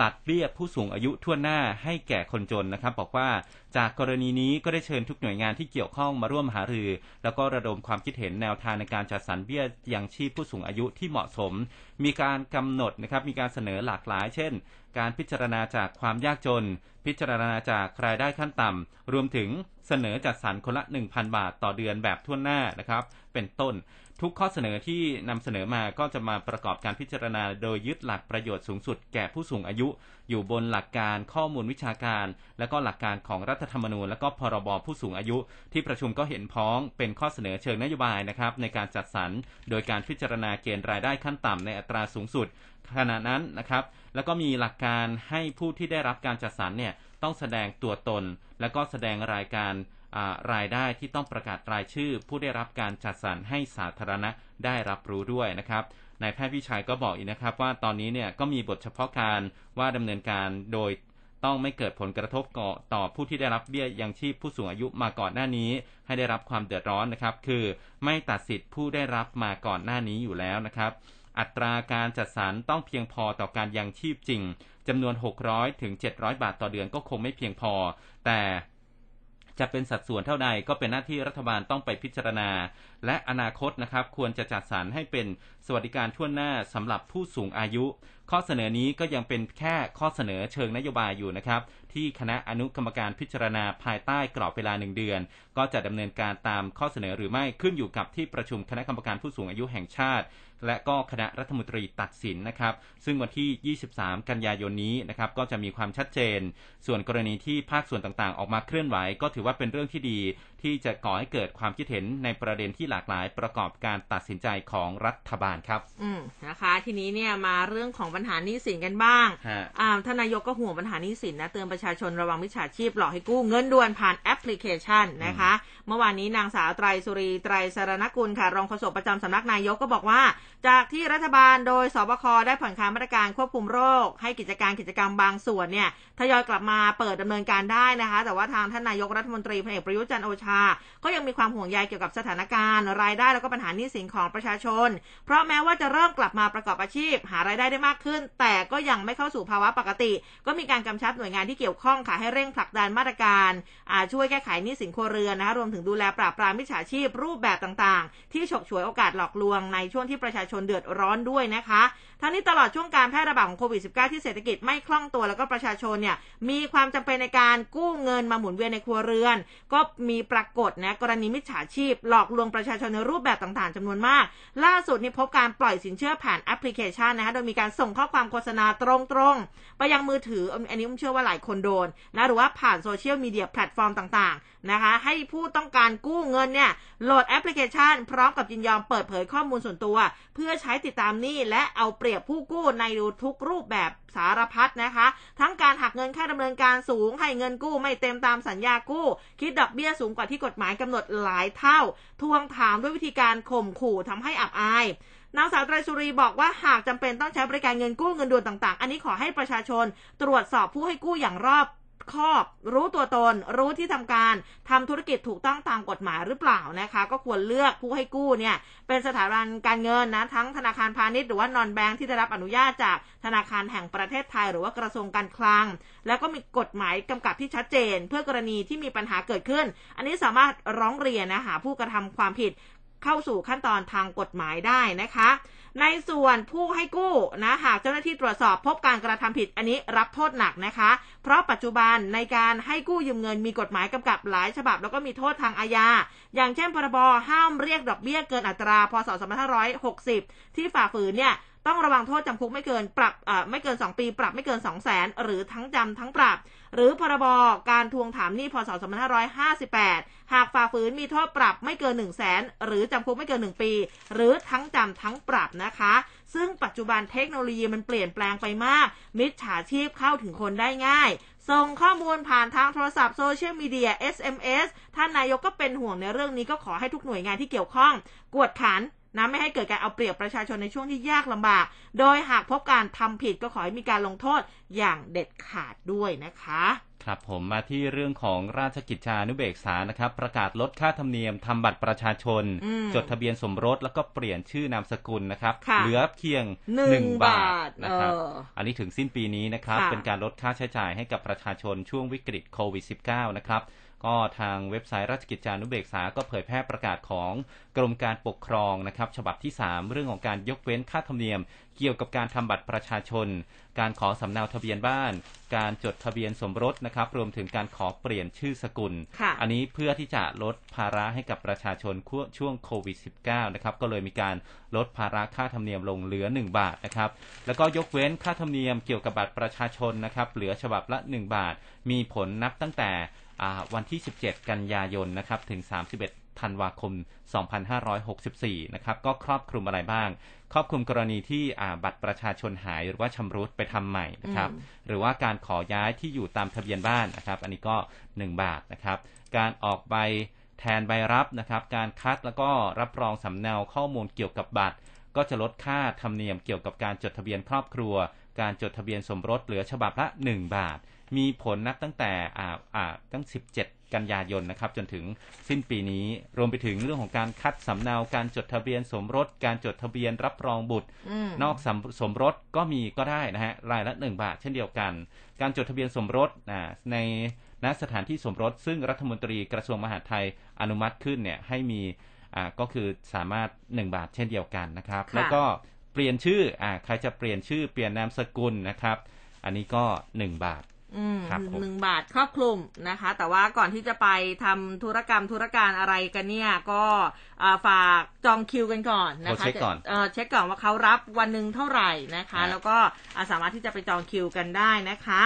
ตัดเบี้ยผู้สูงอายุทั่วหน้าให้แก่คนจนนะครับ บอกว่าจากกรณีนี้ก็ได้เชิญทุกหน่วยงานที่เกี่ยวข้องมาร่วมหารือ แล้วก็ระดมความคิดเห็นแนวทางในการจัดสรรเบี้ยยังชีพผู้สูงอายุที่เหมาะสม มีการกำหนดนะครับมีการเสนอหลากหลาย เช่น การพิจารณาจากความยากจน พิจารณาจากรายได้ขั้นต่ำ รวมถึงเสนอจัดสรรคนละ 1,000 บาทต่อเดือนแบบทั่วหน้านะครับ เป็นต้น ทุกข้อเสนอที่นำเสนอมาก็จะมาประกอบการพิจารณา โดยยึดหลักประโยชน์สูงสุดแก่ผู้สูงอายุ อยู่บนหลักการข้อมูลวิชาการ และก็หลักการของรัฐธรรมนูญ และก็พรบผู้สูงอายุ ที่ประชุมก็เห็นพ้องเป็นข้อเสนอเชิงนโยบายนะครับในการจัดสรรโดยการพิจารณาเกณฑ์รายได้ขั้นต่ำในอัตราสูงสุดขณะนั้นนะครับแล้วก็มีหลักการให้ผู้ที่ได้รับการจัดสรรเนี่ยต้องแสดงตัวตน แล้วก็แสดงรายการ รายได้ที่ต้องประกาศรายชื่อ ผู้ได้รับการจัดสรรให้สาธารณะได้รับรู้ด้วยนะครับนายแพทย์วิชัยก็บอกอีกนะครับว่าตอนนี้เนี่ยก็มีบทเฉพาะการว่าดำเนินการโดยต้องไม่เกิดผลกระทบก่อต่อผู้ที่ได้รับเบี้ยยังชีพผู้สูงอายุมาก่อนหน้านี้ ให้ได้รับความเดือดร้อนนะครับ คือไม่ตัดสิทธิ์ผู้ได้รับมาก่อนหน้านี้อยู่แล้วนะครับอัตราการจัดสรรต้องเพียงพอต่อการยังชีพจริงจำนวน 600 ถึง 700 บาทต่อเดือนก็คงไม่เพียงพอ แต่ จะเป็นสัดส่วนเท่าใดก็เป็นหน้าที่รัฐบาลต้องไปพิจารณา และอนาคตนะครับควรจะจัดสรรให้เป็นสวัสดิการทั่วหน้าสำหรับผู้สูงอายุ ข้อเสนอนี้ก็ยังเป็นแค่ข้อเสนอเชิงนโยบายอยู่นะครับ ที่คณะอนุกรรมการพิจารณาภายใต้กรอบเวลาหนึ่งเดือน ก็จะดำเนินการตามข้อเสนอหรือไม่ขึ้นอยู่กับที่ประชุมคณะกรรมการผู้สูงอายุแห่งชาติ และก็คณะรัฐมนตรีตัดสินนะครับ ซึ่งวันที่ 23 กันยายนนี้นะครับก็จะมีความชัดเจน ส่วนกรณีที่ภาคส่วนต่างๆ ออกมาเคลื่อนไหว ก็ถือว่าเป็นเรื่องที่ดี ที่จะก่อให้เกิดความคิดเห็นในประเด็นที่หลากหลายประกอบการตัดสินใจของรัฐบาลครับ อืมนะคะ ทีนี้เนี่ยมาเรื่องของปัญหาหนี้สินกันบ้างฮะอ่าท่านนายกก็ห่วงปัญหาหนี้สินนะเตือนประชาชนระวังมิจฉาชีพหลอกให้กู้เงินด่วนผ่านแอปพลิเคชันนะคะ เมื่อวานนี้นางสาวไตรสุรีไตรสรณกุลค่ะรองโฆษกประจำสำนักนายกก็บอกว่า จากที่รัฐบาลโดยสบคได้ผ่อนคลายมาตรการควบคุมโรค ให้กิจการกิจกรรมบางส่วนเนี่ยทยอยกลับมาเปิดดำเนินการได้นะคะ แต่ว่าทางท่านนายกรัฐมนตรีพลเอกประยุทธ์จันทร์โอชาก็ยังมีความห่วงใยเกี่ยวกับสถานการณ์ รายได้แล้วก็ปัญหาหนี้สินของประชาชน เพราะแม้ว่าจะเริ่มกลับมาประกอบอาชีพ หารายได้ได้มากขึ้น แต่ก็ยังไม่เข้าสู่ภาวะปกติ ก็มีการกำชับหน่วยงานที่เกี่ยวข้องค่ะให้เร่งผลักดันมาตรการช่วยแก้ไขหนี้สินครัวเรือนนะคะรวมถึงดูแลปราบปรามมิจฉาชีพรูปแบบต่างๆ ที่ฉกฉวยโอกาสหลอกลวงในช่วงที่ประชาชนเดือดร้อนด้วยนะคะทั้งนี้ตลอดช่วงการแพร่ระบาดของโควิด -19 ที่เศรษฐกิจไม่คล่องตัวแล้วก็ประชาชนเนี่ยมีความจำเป็นในการกู้เงินมาหมุนเวียนในครัวเรือน ก็มีประากฏนะกรณีมิจฉาชีพ หลอกลวงประชาชนในรูปแบบต่างๆจำนวนมาก ล่าสุดนี่พบการปล่อยสินเชื่อผ่านแอปพลิเคชันนะคะโดยมีการส่งข้อความโฆษณาตรงๆ ไปยังมือถืออันนี้ผมเชื่อว่าหลายคนโดนนะหรือว่าผ่านโซเชียลมีเดียแพลตฟอร์มต่างๆนะคะให้ผู้ต้องการกู้เงินเนี่ยโหลดแอปพลิเคชัน พร้อมกับยินยอมเปิดเผยข้อมูลส่วนตัว เพื่อใช้ติดตามหนี้และเอาเปรียบผู้กู้ในทุกรูปแบบ สารพัดนะคะ ทั้งการหักเงินค่าดำเนินการสูง ให้เงินกู้ไม่เต็มตามสัญญากู้ คิดดอกเบี้ยสูงกว่าที่กฎหมายกำหนดหลายเท่า ทวงถามด้วยวิธีการข่มขู่ทำให้อับอายนางสาวไตรสุรีบอกว่าหากจำเป็นต้องใช้บริการเงินกู้เงินด่วนต่างๆ อันนี้ขอให้ประชาชนตรวจสอบผู้ให้กู้อย่างรอบ คอบ รู้ตัวตน รู้ที่ทำการทำธุรกิจถูกต้องตามกฎหมายหรือเปล่านะคะ ก็ควรเลือกผู้ให้กู้เนี่ย เป็นสถาบันการเงินนะทั้งธนาคารพาณิชย์หรือว่านอนแบงค์ที่ได้รับอนุญาตจากธนาคารแห่งประเทศไทย หรือว่ากระทรวงการคลัง แล้วก็มีกฎหมายกำกับที่ชัดเจน เพื่อกรณีที่มีปัญหาเกิดขึ้น อันนี้สามารถร้องเรียนนะหาผู้กระทำความผิดเข้าสู่ขั้นตอนทางกฎหมายได้นะคะ ในส่วนผู้ให้กู้นะหากเจ้าหน้าที่ตรวจสอบพบการกระทำผิดอันนี้รับโทษหนักนะคะ เพราะปัจจุบันในการให้กู้ยืมเงินมีกฎหมายกำกับหลายฉบับ แล้วก็มีโทษทางอาญา อย่างเช่นพรบห้ามเรียกดอกเบี้ยเกินอัตราพศ2560 ที่ฝ่าฝืนเนี่ย ต้องระวังโทษจำคุกไม่เกินปรับไม่เกิน 2 ปีปรับไม่เกิน 2 0 0แสนหรือทั้งจำทั้งปรับ หรือพรบการทวงถามหนี้พศ2558 หากฝ่าฝืนมีโทษปรับไม่เกิน 1 0 0 0 0แสนหรือจำคุกไม่เกิน 1 ปี หรือทั้งจำทั้งปรับนะคะ ซึ่งปัจจุบันเทคโนโลยีมันเปลี่ยนแปลงไปมาก มิจฉาชีพเข้าถึงคนได้ง่ายส่งข้อมูลผ่านทางโทรศัพท์โซเชียลมีเดีย SMS ท่านนายกก็เป็นห่วงในเรื่องนี้ก็ขอให้ทุกหน่วยงานที่เกี่ยวข้อง กวดขัน นะไม่ให้เกิดการเอาเปรียบประชาชนในช่วงที่ยากลำบาก โดยหากพบการทำผิดก็ขอให้มีการลงโทษอย่างเด็ดขาดด้วยนะคะ ครับผมมาที่เรื่องของราชกิจจานุเบกษานะครับ ประกาศลดค่าธรรมเนียมทำบัตรประชาชน จดทะเบียนสมรสแล้วก็เปลี่ยนชื่อนามสกุลนะครับเหลือเพียงหนึ่งบาทนะครับอันนี้ถึงสิ้นปีนี้นะครับ เป็นการลดค่าใช้จ่ายให้กับประชาชนช่วงวิกฤตโควิด -19 นะครับ ก็ทางเว็บไซต์ราชกิจจานุเบกษาก็เผยแพร่ประกาศของกรมการปกครองนะครับ ฉบับที่ 3 เรื่องของการยกเว้นค่าธรรมเนียม เกี่ยวกับการทำบัตรประชาชน การขอสำเนาทะเบียนบ้าน การจดทะเบียนสมรสนะครับ รวมถึงการขอเปลี่ยนชื่อสกุล อันนี้เพื่อที่จะลดภาระให้กับประชาชนช่วงโควิด -19 นะครับ ก็เลยมีการลดภาระค่าธรรมเนียมลงเหลือ 1 บาทนะครับ แล้วก็ยกเว้นค่าธรรมเนียมเกี่ยวกับบัตรประชาชนนะครับ เหลือฉบับละ 1 บาท มีผลนับตั้งแต่ วันที่ 17 กันยายนนะครับถึง 31 ธันวาคม 2564 นะครับก็ครอบคลุมอะไรบ้าง ครอบคลุมกรณีที่บัตรประชาชนหายหรือว่าชำรุดไปทำใหม่นะครับ หรือว่าการขอย้ายที่อยู่ตามทะเบียนบ้านนะครับ อันนี้ก็ 1 บาทนะครับ การออกใบแทนใบรับนะครับ การคัดแล้วก็รับรองสำเนาข้อมูลเกี่ยวกับบัตร ก็จะลดค่าธรรมเนียมเกี่ยวกับการจดทะเบียนครอบครัว การจดทะเบียนสมรสเหลือฉบับละ 1 บาท มีผลนับตั้งแต่อ่าอ่าตั้ง 17 กันยายนนะครับ จนถึงสิ้นปีนี้รวมไปถึงเรื่องของการคัดสำเนาการจดทะเบียนสมรส การจดทะเบียนรับรองบุตร นอกสมสมรสก็มีก็ได้นะฮะรายละหนึ่งบาทเช่นเดียวกัน การจดทะเบียนสมรสในณสถานที่สมรส ซึ่งรัฐมนตรีกระทรวงมหาดไทยอนุมัติขึ้นเนี่ยให้มีอ่าก็คือสามารถ 1 บาทเช่นเดียวกันนะครับ แล้วก็เปลี่ยนชื่ออ่าใครจะเปลี่ยนชื่อเปลี่ยนนามสกุลนะครับ อันนี้ก็ 1 บาท หนึ่งบาทครอบคลุมนะคะ แต่ว่าก่อนที่จะไปทำธุรกรรมธุรการอะไรกันเนี่ย ก็ฝากจองคิวกันก่อนนะคะเช็คก่อนเช็คก่อนว่าเขารับวันหนึ่งเท่าไหร่นะคะ แล้วก็สามารถที่จะไปจองคิวกันได้นะคะ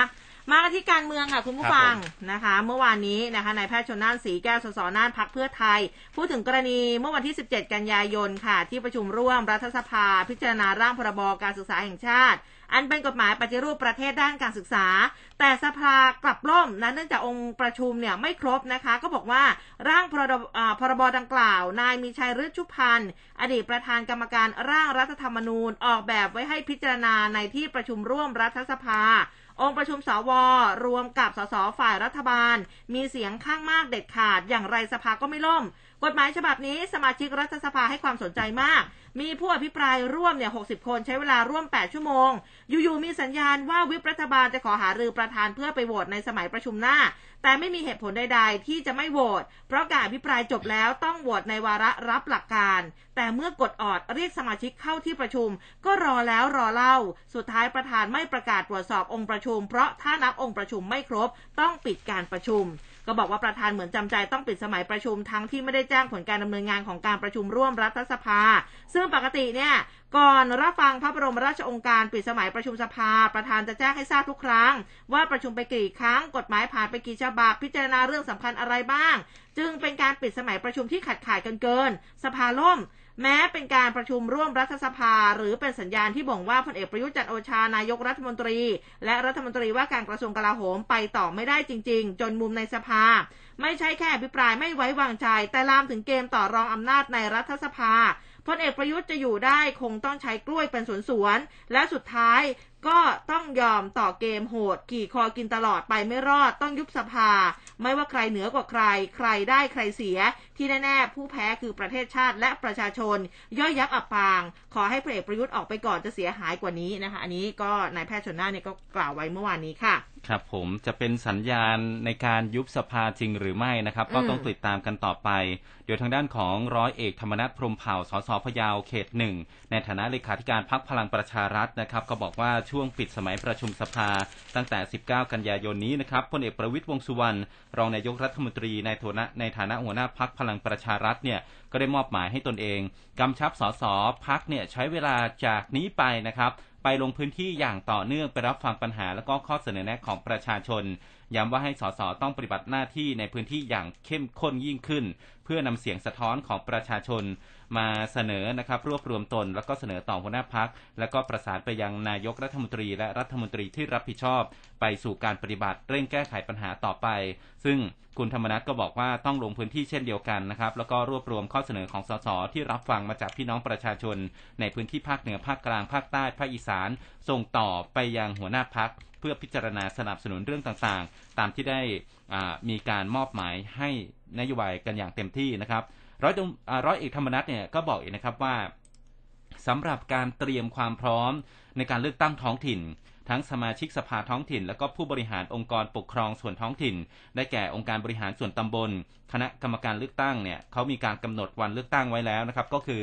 มาที่การเมืองค่ะคุณผู้ฟังนะคะ เมื่อวานนี้นะคะนายแพทย์ชนน่านสีแก้วสสน่านพักเพื่อไทย พูดถึงกรณีเมื่อวันที่ 17 กันยายนค่ะ ที่ประชุมร่วมรัฐสภา พิจารณาร่างพรบการศึกษาแห่งชาติ อันเป็นกฎหมายปฏิรูปประเทศด้านการศึกษา แต่สภากลับล่มนะเนื่องจากองค์ประชุมเนี่ยไม่ครบนะคะ ก็บอกว่าร่างพรพรบดังกล่าว นายมีชัยฤชุพันธ์อดีตประธานกรรมการร่างรัฐธรรมนูญ ออกแบบไว้ให้พิจารณาในที่ประชุมร่วมรัฐสภาองค์ประชุมสว รวมกับสสฝ่ายรัฐบาล มีเสียงข้างมากเด็ดขาด อย่างไรสภาก็ไม่ล่ม กฎหมายฉบับนี้สมาชิกรัฐสภาให้ความสนใจมาก มีผู้อภิปรายร่วมเนี่ย60 คนใช้เวลาร่วม 8 ชั่วโมง อยู่ๆ มีสัญญาณว่าวิปรัฐบาลจะขอหารือประธานเพื่อไปโหวตในสมัยประชุมหน้า แต่ไม่มีเหตุผลใดๆ ที่จะไม่โหวต เพราะการอภิปรายจบแล้วต้องโหวตในวาระรับหลักการ แต่เมื่อกดออดเรียกสมาชิกเข้าที่ประชุม ก็รอแล้วรอเล่า สุดท้ายประธานไม่ประกาศตรวจสอบองค์ประชุม เพราะถ้านับองค์ประชุมไม่ครบ ต้องปิดการประชุม ก็บอกว่าประธานเหมือนจำใจต้องปิดสมัยประชุมทั้งที่ไม่ได้แจ้งผลการดำเนินงานของการประชุมร่วมรัฐสภา ซึ่งปกติเนี่ยก่อนรับฟังพระบรมราชองค์การปิดสมัยประชุมสภา ประธานจะแจ้งให้ทราบทุกครั้ง ว่าประชุมไปกี่ครั้งกฎหมายผ่านไปกี่ฉบับพิจารณาเรื่องสำคัญอะไรบ้าง จึงเป็นการปิดสมัยประชุมที่ขัดข่ายกันเกิน สภาล่ม แม้เป็นการประชุมร่วมรัฐสภา หรือเป็นสัญญาณที่บ่งว่าพลเอกประยุทธ์จันโอชานายกรัฐมนตรี และรัฐมนตรีว่าการกระทรวงกลาโหมไปต่อไม่ได้จริง ๆ จนมุมในสภา ไม่ใช่แค่อภิปรายไม่ไว้วางใจ แต่ลามถึงเกมต่อรองอำนาจในรัฐสภา พลเอกประยุทธ์จะอยู่ได้คงต้องใช้กล้วยเป็นสวนๆและสุดท้าย ก็ต้องยอมต่อเกมโหดขี่คอกินตลอดไปไม่รอดต้องยุบสภา ไม่ว่าใครเหนือกว่าใคร ใครได้ใครเสีย ที่แน่ๆ ผู้แพ้คือประเทศชาติและประชาชน ย่อยยักษ์อับปาง ขอให้พลเอกประยุทธ์ออกไปก่อนจะเสียหายกว่านี้นะคะ อันนี้ก็นายแพทย์ชนน่านเนี่ยก็กล่าวไว้เมื่อวานนี้ค่ะ ครับผมจะเป็นสัญญาณในการยุบสภาจริงหรือไม่นะครับ ก็ต้องติดตามกันต่อไปเดี๋ยวทางด้านของร้อยเอกธรรมนัฐพรหมเผ่าสสพะเยาเขตหนึ่งในฐานะเลขาธิการพักพลังประชารัฐนะครับ ก็บอกว่าช่วงปิดสมัยประชุมสภา ตั้งแต่ 19 กันยายนนี้นะครับพลเอกประวิตยวงสุวรรณรองนายกรัฐมนตรีในฐานะในฐานะหัวหน้าพักพลังประชารัฐเนี่ยก็ได้มอบหมายให้ตนเองกำชับสสพักเนี่ยใช้เวลาจากนี้ไปนะครับไปลงพื้นที่อย่างต่อเนื่องไปรับฟังปัญหาและก็ข้อเสนอแนะของประชาชน ย้ำว่าให้สสต้องปฏิบัติหน้าที่ในพื้นที่อย่างเข้มข้นยิ่งขึ้น เพื่อนำเสียงสะท้อนของประชาชน มาเสนอนะครับรวบรวมตน แล้วก็เสนอต่อหัวหน้าพัก แล้วก็ประสานไปยังนายกรัฐมนตรี และรัฐมนตรีที่รับผิดชอบ ไปสู่การปฏิบัติเร่งแก้ไขปัญหาต่อไป ซึ่งคุณธรรมนัฐก็บอกว่าต้องลงพื้นที่เช่นเดียวกันนะครับ แล้วก็รวบรวมข้อเสนอของสสที่รับฟังมาจากพี่น้องประชาชน ในพื้นที่ภาคเหนือภาคกลางภาคใต้ภาคอีสาน ส่งต่อไปยังหัวหน้าพักเพื่อพิจารณาสนับสนุนเรื่องต่างๆ ตามที่ได้มีการมอบหมายให้นโยบายกันอย่างเต็มที่นะครับ ร้อยร้อยเอกธรรมนัฐเนี่ยก็บอกอีกนะครับว่าสำหรับการเตรียมความพร้อมในการเลือกตั้งท้องถิ่น ทั้งสมาชิกสภาท้องถิ่น และก็ผู้บริหารองค์กรปกครองส่วนท้องถิ่น ได้แก่องค์การบริหารส่วนตำบล คณะกรรมการเลือกตั้งเนี่ยเขามีการกำหนดวันเลือกตั้งไว้แล้วนะครับก็คือ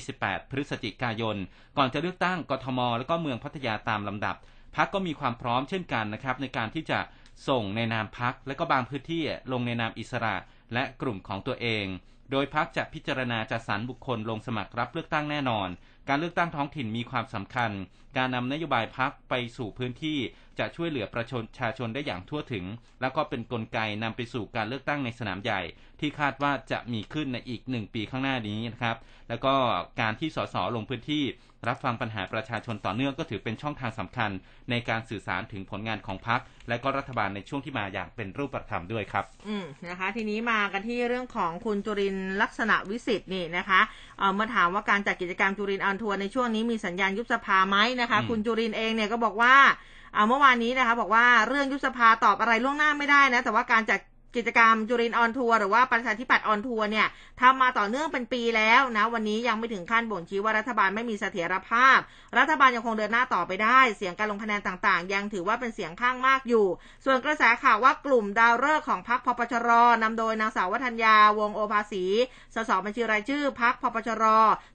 28 พฤศจิกายน ก่อนจะเลือกตั้งกทม และก็เมืองพัทยาตามลำดับพักก็มีความพร้อมเช่นกันนะครับในการที่จะส่งในนามพักและก็บางพื้นที่ลงในนามอิสระ และกลุ่มของตัวเอง โดยพักจะพิจารณาจัดสรรบุคคลลงสมัครรับเลือกตั้งแน่นอน การเลือกตั้งท้องถิ่นมีความสำคัญ การนำนโยบายพักไปสู่พื้นที่จะช่วยเหลือประชาชนได้อย่างทั่วถึง แล้วก็เป็นนกลไกนำไปสู่การเลือกตั้งในสนามใหญ่ ที่คาดว่าจะมีขึ้นในอีกหนึ่งปีข้างหน้านี้นะครับ แล้วก็การที่สสลงพื้นที่ รับฟังปัญหาประชาชนต่อเนื่องก็ถือเป็นช่องทางสำคัญ ในการสื่อสารถึงผลงานของพักและก็รัฐบาลในช่วงที่มาอย่างเป็นรูปธรรมด้วยครับ อืมนะคะ ทีนี้มากันที่เรื่องของคุณจุรินลักษณะวิสิทธิ์นี่นะคะเอ่อมาถามว่าการจัดกิจกรรมจุรินอันทัวร์ในช่วงนี้มีสัญญาณยุบสภาไหมนะคะ คุณจุรินเองเนี่ยก็บอกว่าเอาเมื่อวานนี้นะคะ บอกว่าเรื่องยุบสภาตอบอะไรล่วงหน้าไม่ได้นะแต่ว่าการจัด กิจกรรมจุรินออนทัวร์หรือว่าประชาธิปัตย์ออนทัวร์เนี่ยทำมาต่อเนื่องเป็นปีแล้วนะ วันนี้ยังไม่ถึงขั้นบ่นชี้ว่ารัฐบาลไม่มีเสถียรภาพ รัฐบาลยังคงเดินหน้าต่อไปได้ เสียงการลงคะแนนต่างๆ ยังถือว่าเป็นเสียงข้างมากอยู่ ส่วนกระแสข่าวว่ากลุ่มดาวฤกษ์ของพรรคพปชรนำโดยนางสาววัฒนยาวงโอภาสี สสบัญชีรายชื่อพรรคพปชร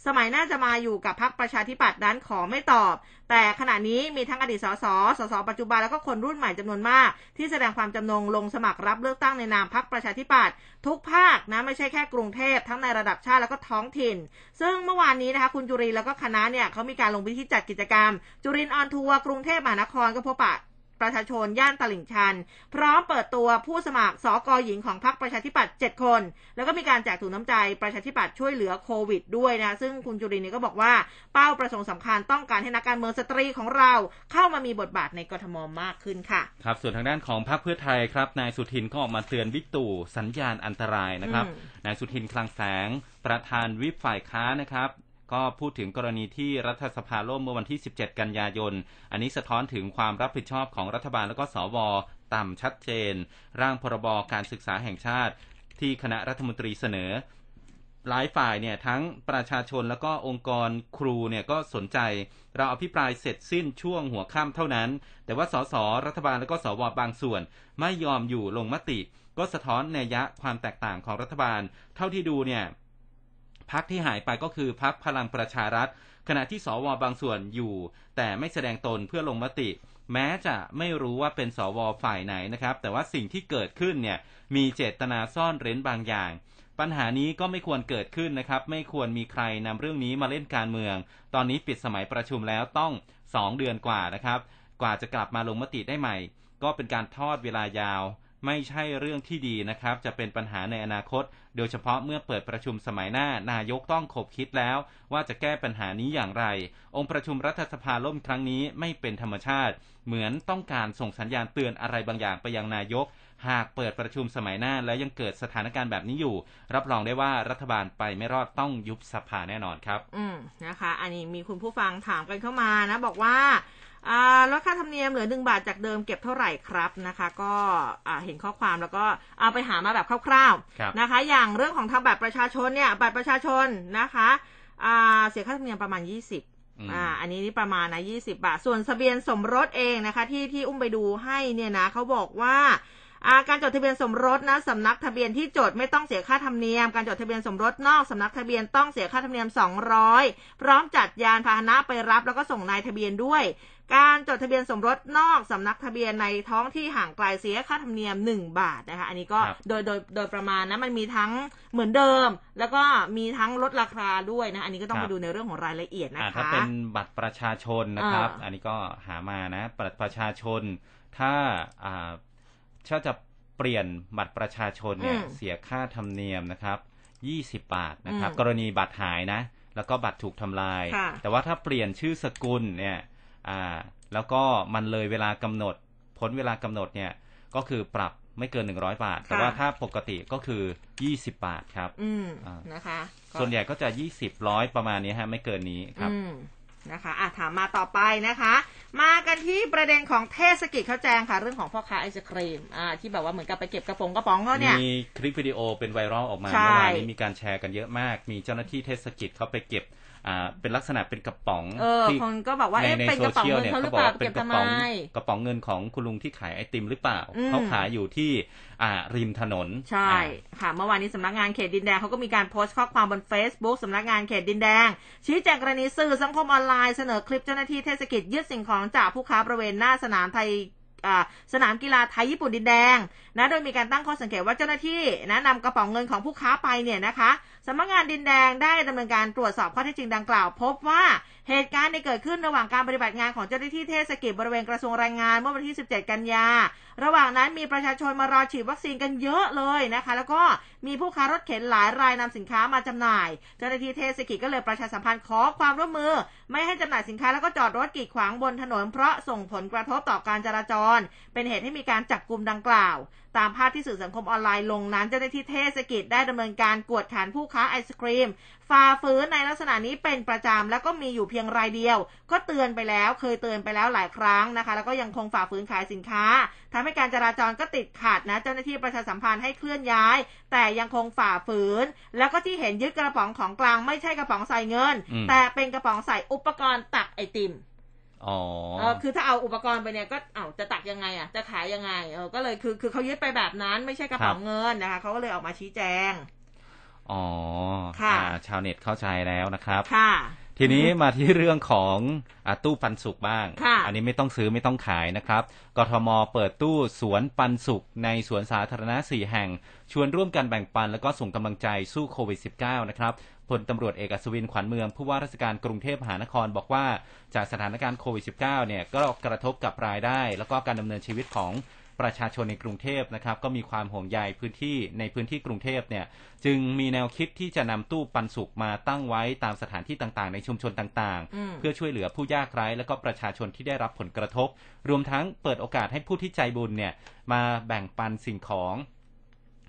สมัยน่าจะมาอยู่กับพรรคประชาธิปัตย์นั้นขอไม่ตอบ แต่ขณะนี้มีทั้งอดีตสสสสปัจจุบันแล้วก็คนรุ่นใหม่จำนวนมาก ที่แสดงความจำนงลงสมัครรับเลือกตั้งในนามพรรคประชาธิปัตย์ทุกภาคนะไม่ใช่แค่กรุงเทพทั้งในระดับชาติแล้วก็ท้องถิ่น ซึ่งเมื่อวานนี้นะคะคุณจุรินแล้วก็คณะเนี่ยเขามีการลงพื้นที่จัดกิจกรรม จุริน on tour กรุงเทพมหานครก็พบปะ ประชาชนย่านตลิ่งชัน พร้อมเปิดตัวผู้สมัครสอกอหญิงของพรรคประชาธิปัตย์7คน แล้วก็มีการแจกถุงน้ำใจประชาธิปัตย์ช่วยเหลือโควิดด้วยนะ ซึ่งคุณจุรินนี่ก็บอกว่าเป้าประสงค์สำคัญต้องการให้นักการเมืองสตรีของเราเข้ามามีบทบาทในกทมมากขึ้นค่ะ ครับ ส่วนทางด้านของพรรคเพื่อไทยครับ นายสุทินก็ออกมาเตือนวิกตู่สัญญาณอันตรายนะครับ นายสุทินคลังแสงประธานวิปฝ่ายค้านะครับ ก็พูดถึงกรณีที่รัฐสภาล่มเมื่อวันที่ 17 กันยายน อันนี้สะท้อนถึงความรับผิดชอบของรัฐบาลและก็สวต่ำชัดเจน ร่างพรบการศึกษาแห่งชาติ ที่คณะรัฐมนตรีเสนอ หลายฝ่ายเนี่ยทั้งประชาชนแล้วก็องค์กรครูเนี่ยก็สนใจ เราอภิปรายเสร็จสิ้นช่วงหัวค่ำเท่านั้น แต่ว่าสสรัฐบาลและก็สวบางส่วน ไม่ยอมอยู่ลงมติ ก็สะท้อนในยะความแตกต่างของรัฐบาล เท่าที่ดูเนี่ย พักที่หายไปก็คือพักพลังประชารัฐ ขณะที่สวบางส่วนอยู่ แต่ไม่แสดงตนเพื่อลงมติ แม้จะไม่รู้ว่าเป็นสวฝ่ายไหนนะครับ แต่ว่าสิ่งที่เกิดขึ้นเนี่ยมีเจตนาซ่อนเร้นบางอย่างปัญหานี้ก็ไม่ควรเกิดขึ้นนะครับ ไม่ควรมีใครนำเรื่องนี้มาเล่นการเมือง ตอนนี้ปิดสมัยประชุมแล้วต้อง 2 เดือนกว่านะครับ กว่าจะกลับมาลงมติได้ใหม่ ก็เป็นการทอดเวลายาว ไม่ใช่เรื่องที่ดีนะครับ จะเป็นปัญหาในอนาคต โดยเฉพาะเมื่อเปิดประชุมสมัยหน้านายกต้องขบคิดแล้ว ว่าจะแก้ปัญหานี้อย่างไร องค์ประชุมรัฐสภาล่มครั้งนี้ไม่เป็นธรรมชาติ เหมือนต้องการส่งสัญญาณเตือนอะไรบางอย่างไปยังนายก หากเปิดประชุมสมัยหน้าแล้วยังเกิดสถานการณ์แบบนี้อยู่ รับรองได้ว่ารัฐบาลไปไม่รอดต้องยุบสภาแน่นอนครับ อืมนะคะ อันนี้มีคุณผู้ฟังถามกันเข้ามานะ บอกว่า ล้วค่าธรรมเนียมเหลือหนึ่งบาทจากเดิมเก็บเท่าไหร่ครับนะคะ ก็อ่าเห็นข้อความแล้วก็เอาไปหามาแบบคร่าวครับๆนะคะ อย่างเรื่องของทำบัตรประชาชนเนี่ยบัตรประชาชนนะคะอ่าเสียค่าธรรมเนียมประมาณ20อืมอ่า อันนี้นี่ประมาณนะ20บาท ส่วนทะเบียนสมรสเองนะคะ ที่ที่อุ้มไปดูให้เนี่ยนะเขาบอกว่าอ่า การจดทะเบียนสมรสนะสำนักทะเบียนที่จดไม่ต้องเสียค่าธรรมเนียม การจดทะเบียนสมรสนอกสำนักทะเบียนต้องเสียค่าธรรมเนียม 200 พร้อมจัดยานพาหนะไปรับแล้วก็ส่งนายทะเบียนด้วย การจดทะเบียนสมรสนอกสำนักทะเบียนในท้องที่ห่างไกลเสียค่าธรรมเนียม 1 บาทนะคะอันนี้ก็ครับโดยโดยโดยประมาณนะมันมีทั้งเหมือนเดิม แล้วก็มีทั้งลดราคาด้วยนะอันนี้ก็ต้องครัไปบดูในเรื่องของรายละเอียดนะอ่าคะถ้าเป็นบัตรประชาชนนะครับอ่าอันนี้ก็หามานะบัตรประชาชนถ้าอ่า ถ้าจะเปลี่ยนบัตรประชาชนเนี่ยอืมเสียค่าธรรมเนียมนะครับ20บาทนะครับอืมกรณีบัตรหายนะ แล้วก็บัตรถูกทำลายค่ะแต่ว่าถ้าเปลี่ยนชื่อสกุลเนี่ยอ่าแล้วก็มันเลยเวลากำหนด พ้นเวลากำหนดเนี่ยก็คือปรับไม่เกิน100บาท แต่ว่าถ้าปกติก็คือ20บาทครับ อืมอ่านะคะก็ส่วนใหญ่ก็จะ20ร้อยประมาณนี้ฮะ ไม่เกินนี้ครับอืม นะคะอะถามมาต่อไปนะคะ มากันที่ประเด็นของเทศกิจเขาแจงค่ะ เรื่องของพ่อค้าไอศครีมอ่าที่แบบว่าเหมือนกับไปเก็บกระป๋องกระป๋องเขาเนี่ยมีคลิปวิดีโอเป็นไวรัลออกมาใช่เมื่อวานนี้มีการแชร์กันเยอะมาก มีเจ้าหน้าที่เทศกิจเขาไปเก็บ อ่าเป็นลักษณะเป็นกระป๋องเออที่คนก็บอกว่าในเอ๊ะในเป็นโซกระป๋องเชียลเงินเนี่ยเขาหรืเขาอบอกเปล่าว่าเป็เก็นบกระทำไมป๋องกระป๋องเงินของคุณลุงที่ขายไอติมหรือเปล่าอืมเขาขายอยู่ที่อ่าริมถนน ใช่อ่าค่ะเมื่อวานนี้สำนักงานเขตดินแดงเขาก็มีการโพสต์ข้อความบน Facebook สำนักงานเขตดินแดง ชี้แจงกรณีสื่อสังคมออนไลน์เสนอคลิปเจ้าหน้าที่เทศกิจยึดสิ่งของจากผู้ค้าบริเวณหน้าสนามไทยอ่าสนามกีฬาไทยญี่ปุ่นดินแดงนะโดยมีการตั้งข้อสังเกตว่าเจ้าหน้าที่นะนำกระเป๋องเงินของผู้ค้าไปเนี่ยนะคะ สำนักงานดินแดงได้ดำเนินการตรวจสอบข้อเท็จจริงดังกล่าว พบว่า เหตุการณ์ในยเกิดขึ้นระหว่างการปฏิบัติงานของเจ้าหน้าที่เทศกิจบริเวณกระทรวงแรงงานเมื่อวันที่ 17 กันยา ระหว่างนั้นมีประชาชนมารอฉีดวัคซีนกันเยอะเลยนะคะ แล้วก็มีผู้ค้ารถเข็นหลายรายนำสินค้ามาจำหน่าย เจ้าหน้าที่เทศกิจก็เลยประชาสัมพันธ์ขอความร่วมมือ ไม่ให้จำหน่ายสินค้าแล้วก็จอดรถกีดขวางบนถนน เพราะส่งผลกระทบต่อการจราจร เป็นเหตุให้มีการจับกลุ่มดังกล่าว ตามภาพที่สื่อสังคมออนไลน์ลงนั้นเจ้าหน้าที่เทศกิจได้ดำเนินการกวดขันผู้ค้าไอศครีม ฝ่าฝืนในลักษณะนี้เป็นประจำแล้วก็มีอยู่เพียงรายเดียว ก็เตือนไปแล้วเคยเตือนไปแล้วหลายครั้งนะคะ แล้วก็ยังคงฝ่าฝืนขายสินค้าทำให้การจราจรก็ติดขัดนะ เจ้าหน้าที่ประชาสัมพันธ์ให้เคลื่อนย้าย แต่ยังคงฝ่าฝืน แล้วก็ที่เห็นยึดกระป๋องของกลางไม่ใช่กระป๋องใส่เงินอืมแต่เป็นกระป๋องใส่อุปกรณ์ตักไอติมอ๋อเออคือถ้าเอาอุปกรณ์ไปเนี่ยก็เอ้าจะตักยังไงอะจะขายยังไงเออก็เลยคือคือเขายึดไปแบบนั้นไม่ใช่กระเป๋าเงินนะคะเขาก็เลยออกมาชี้แจง อ๋อค่ะอ่าชาวเน็ตเข้าใจแล้วนะครับ ค่ะ ทีนี้มาที่เรื่องของอาตู้ปันสุกบ้างค่ะอันนี้ไม่ต้องซื้อไม่ต้องขายนะครับ กทมเปิดตู้สวนปันสุกในสวนสาธารณะ4แห่ง ชวนร่วมกันแบ่งปันแล้วก็ส่งกำลังใจสู้โควิด -19 นะครับพลตำรวจเอกอัศวินขวัญเมืองผู้ว่าราชการกรุงเทพมหานครบอกว่าจากสถานการณ์โควิด -19 เนี่ยก็กระทบกับรายได้ แล้วก็การดำเนินชีวิตของ ประชาชนในกรุงเทพนะครับก็มีความห่วงใยพื้นที่ในพื้นที่กรุงเทพเนี่ยจึงมีแนวคิดที่จะนำตู้ปันสุกมาตั้งไว้ตามสถานที่ต่างๆ ในชุมชนต่างอืมๆเพื่อช่วยเหลือผู้ยากไร้และก็ประชาชนที่ได้รับผลกระทบ รวมทั้งเปิดโอกาสให้ผู้ที่ใจบุญเนี่ยมาแบ่งปันสิ่งของ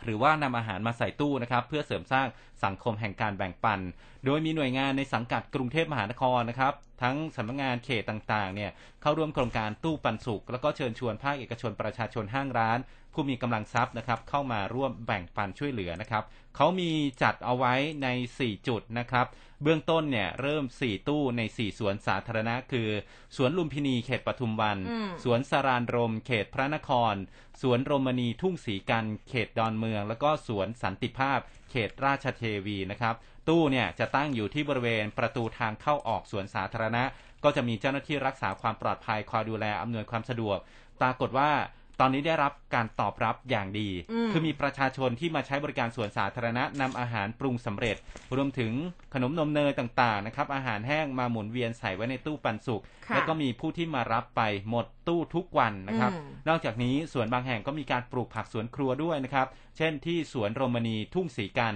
หรือว่านำอาหารมาใส่ตู้นะครับ เพื่อเสริมสร้างสังคมแห่งการแบ่งปัน โดยมีหน่วยงานในสังกัดกรุงเทพมหานครนะครับ ทั้งสำนักงานเขตต่างๆ เนี่ยเข้าร่วมโครงการตู้ปันสุกแล้วก็เชิญชวนภาคเอกชนประชาชนห้างร้าน ผู้มีกำลังทรัพย์นะครับ เข้ามาร่วมแบ่งปันช่วยเหลือนะครับเขามีจัดเอาไว้ใน 4 จุดนะครับ เบื้องต้นเนี่ยเริ่ม 4 ตู้ใน 4 สวนสาธารณะ คือสวนลุมพินีเขตปทุมวันอืมสวนสารานรม เขตพระนคร สวนโรมณีทุ่งสีกัน เขตดอนเมือง แล้วก็สวนสันติภาพ เขตราชเทวีนะครับ ตู้เนี่ยจะตั้งอยู่ที่บริเวณประตูทางเข้าออกสวนสาธารณะ ก็จะมีเจ้าหน้าที่รักษาความปลอดภัยคอยดูแลอำนวยความสะดวก ปรากฏว่า ตอนนี้ได้รับการตอบรับอย่างดีอืมคือมีประชาชนที่มาใช้บริการสวนสาธารณะนำอาหารปรุงสำเร็จ รวมถึงขนมนมเนยต่างๆนะครับ อาหารแห้งมาหมุนเวียนใส่ไว้ในตู้ปันสุกค่ะแล้วก็มีผู้ที่มารับไปหมดตู้ทุกวันนะครับอืมนอกจากนี้สวนบางแห่งก็มีการปลูกผักสวนครัวด้วยนะครับ เช่นที่สวนโรมณีทุ่งสีกัน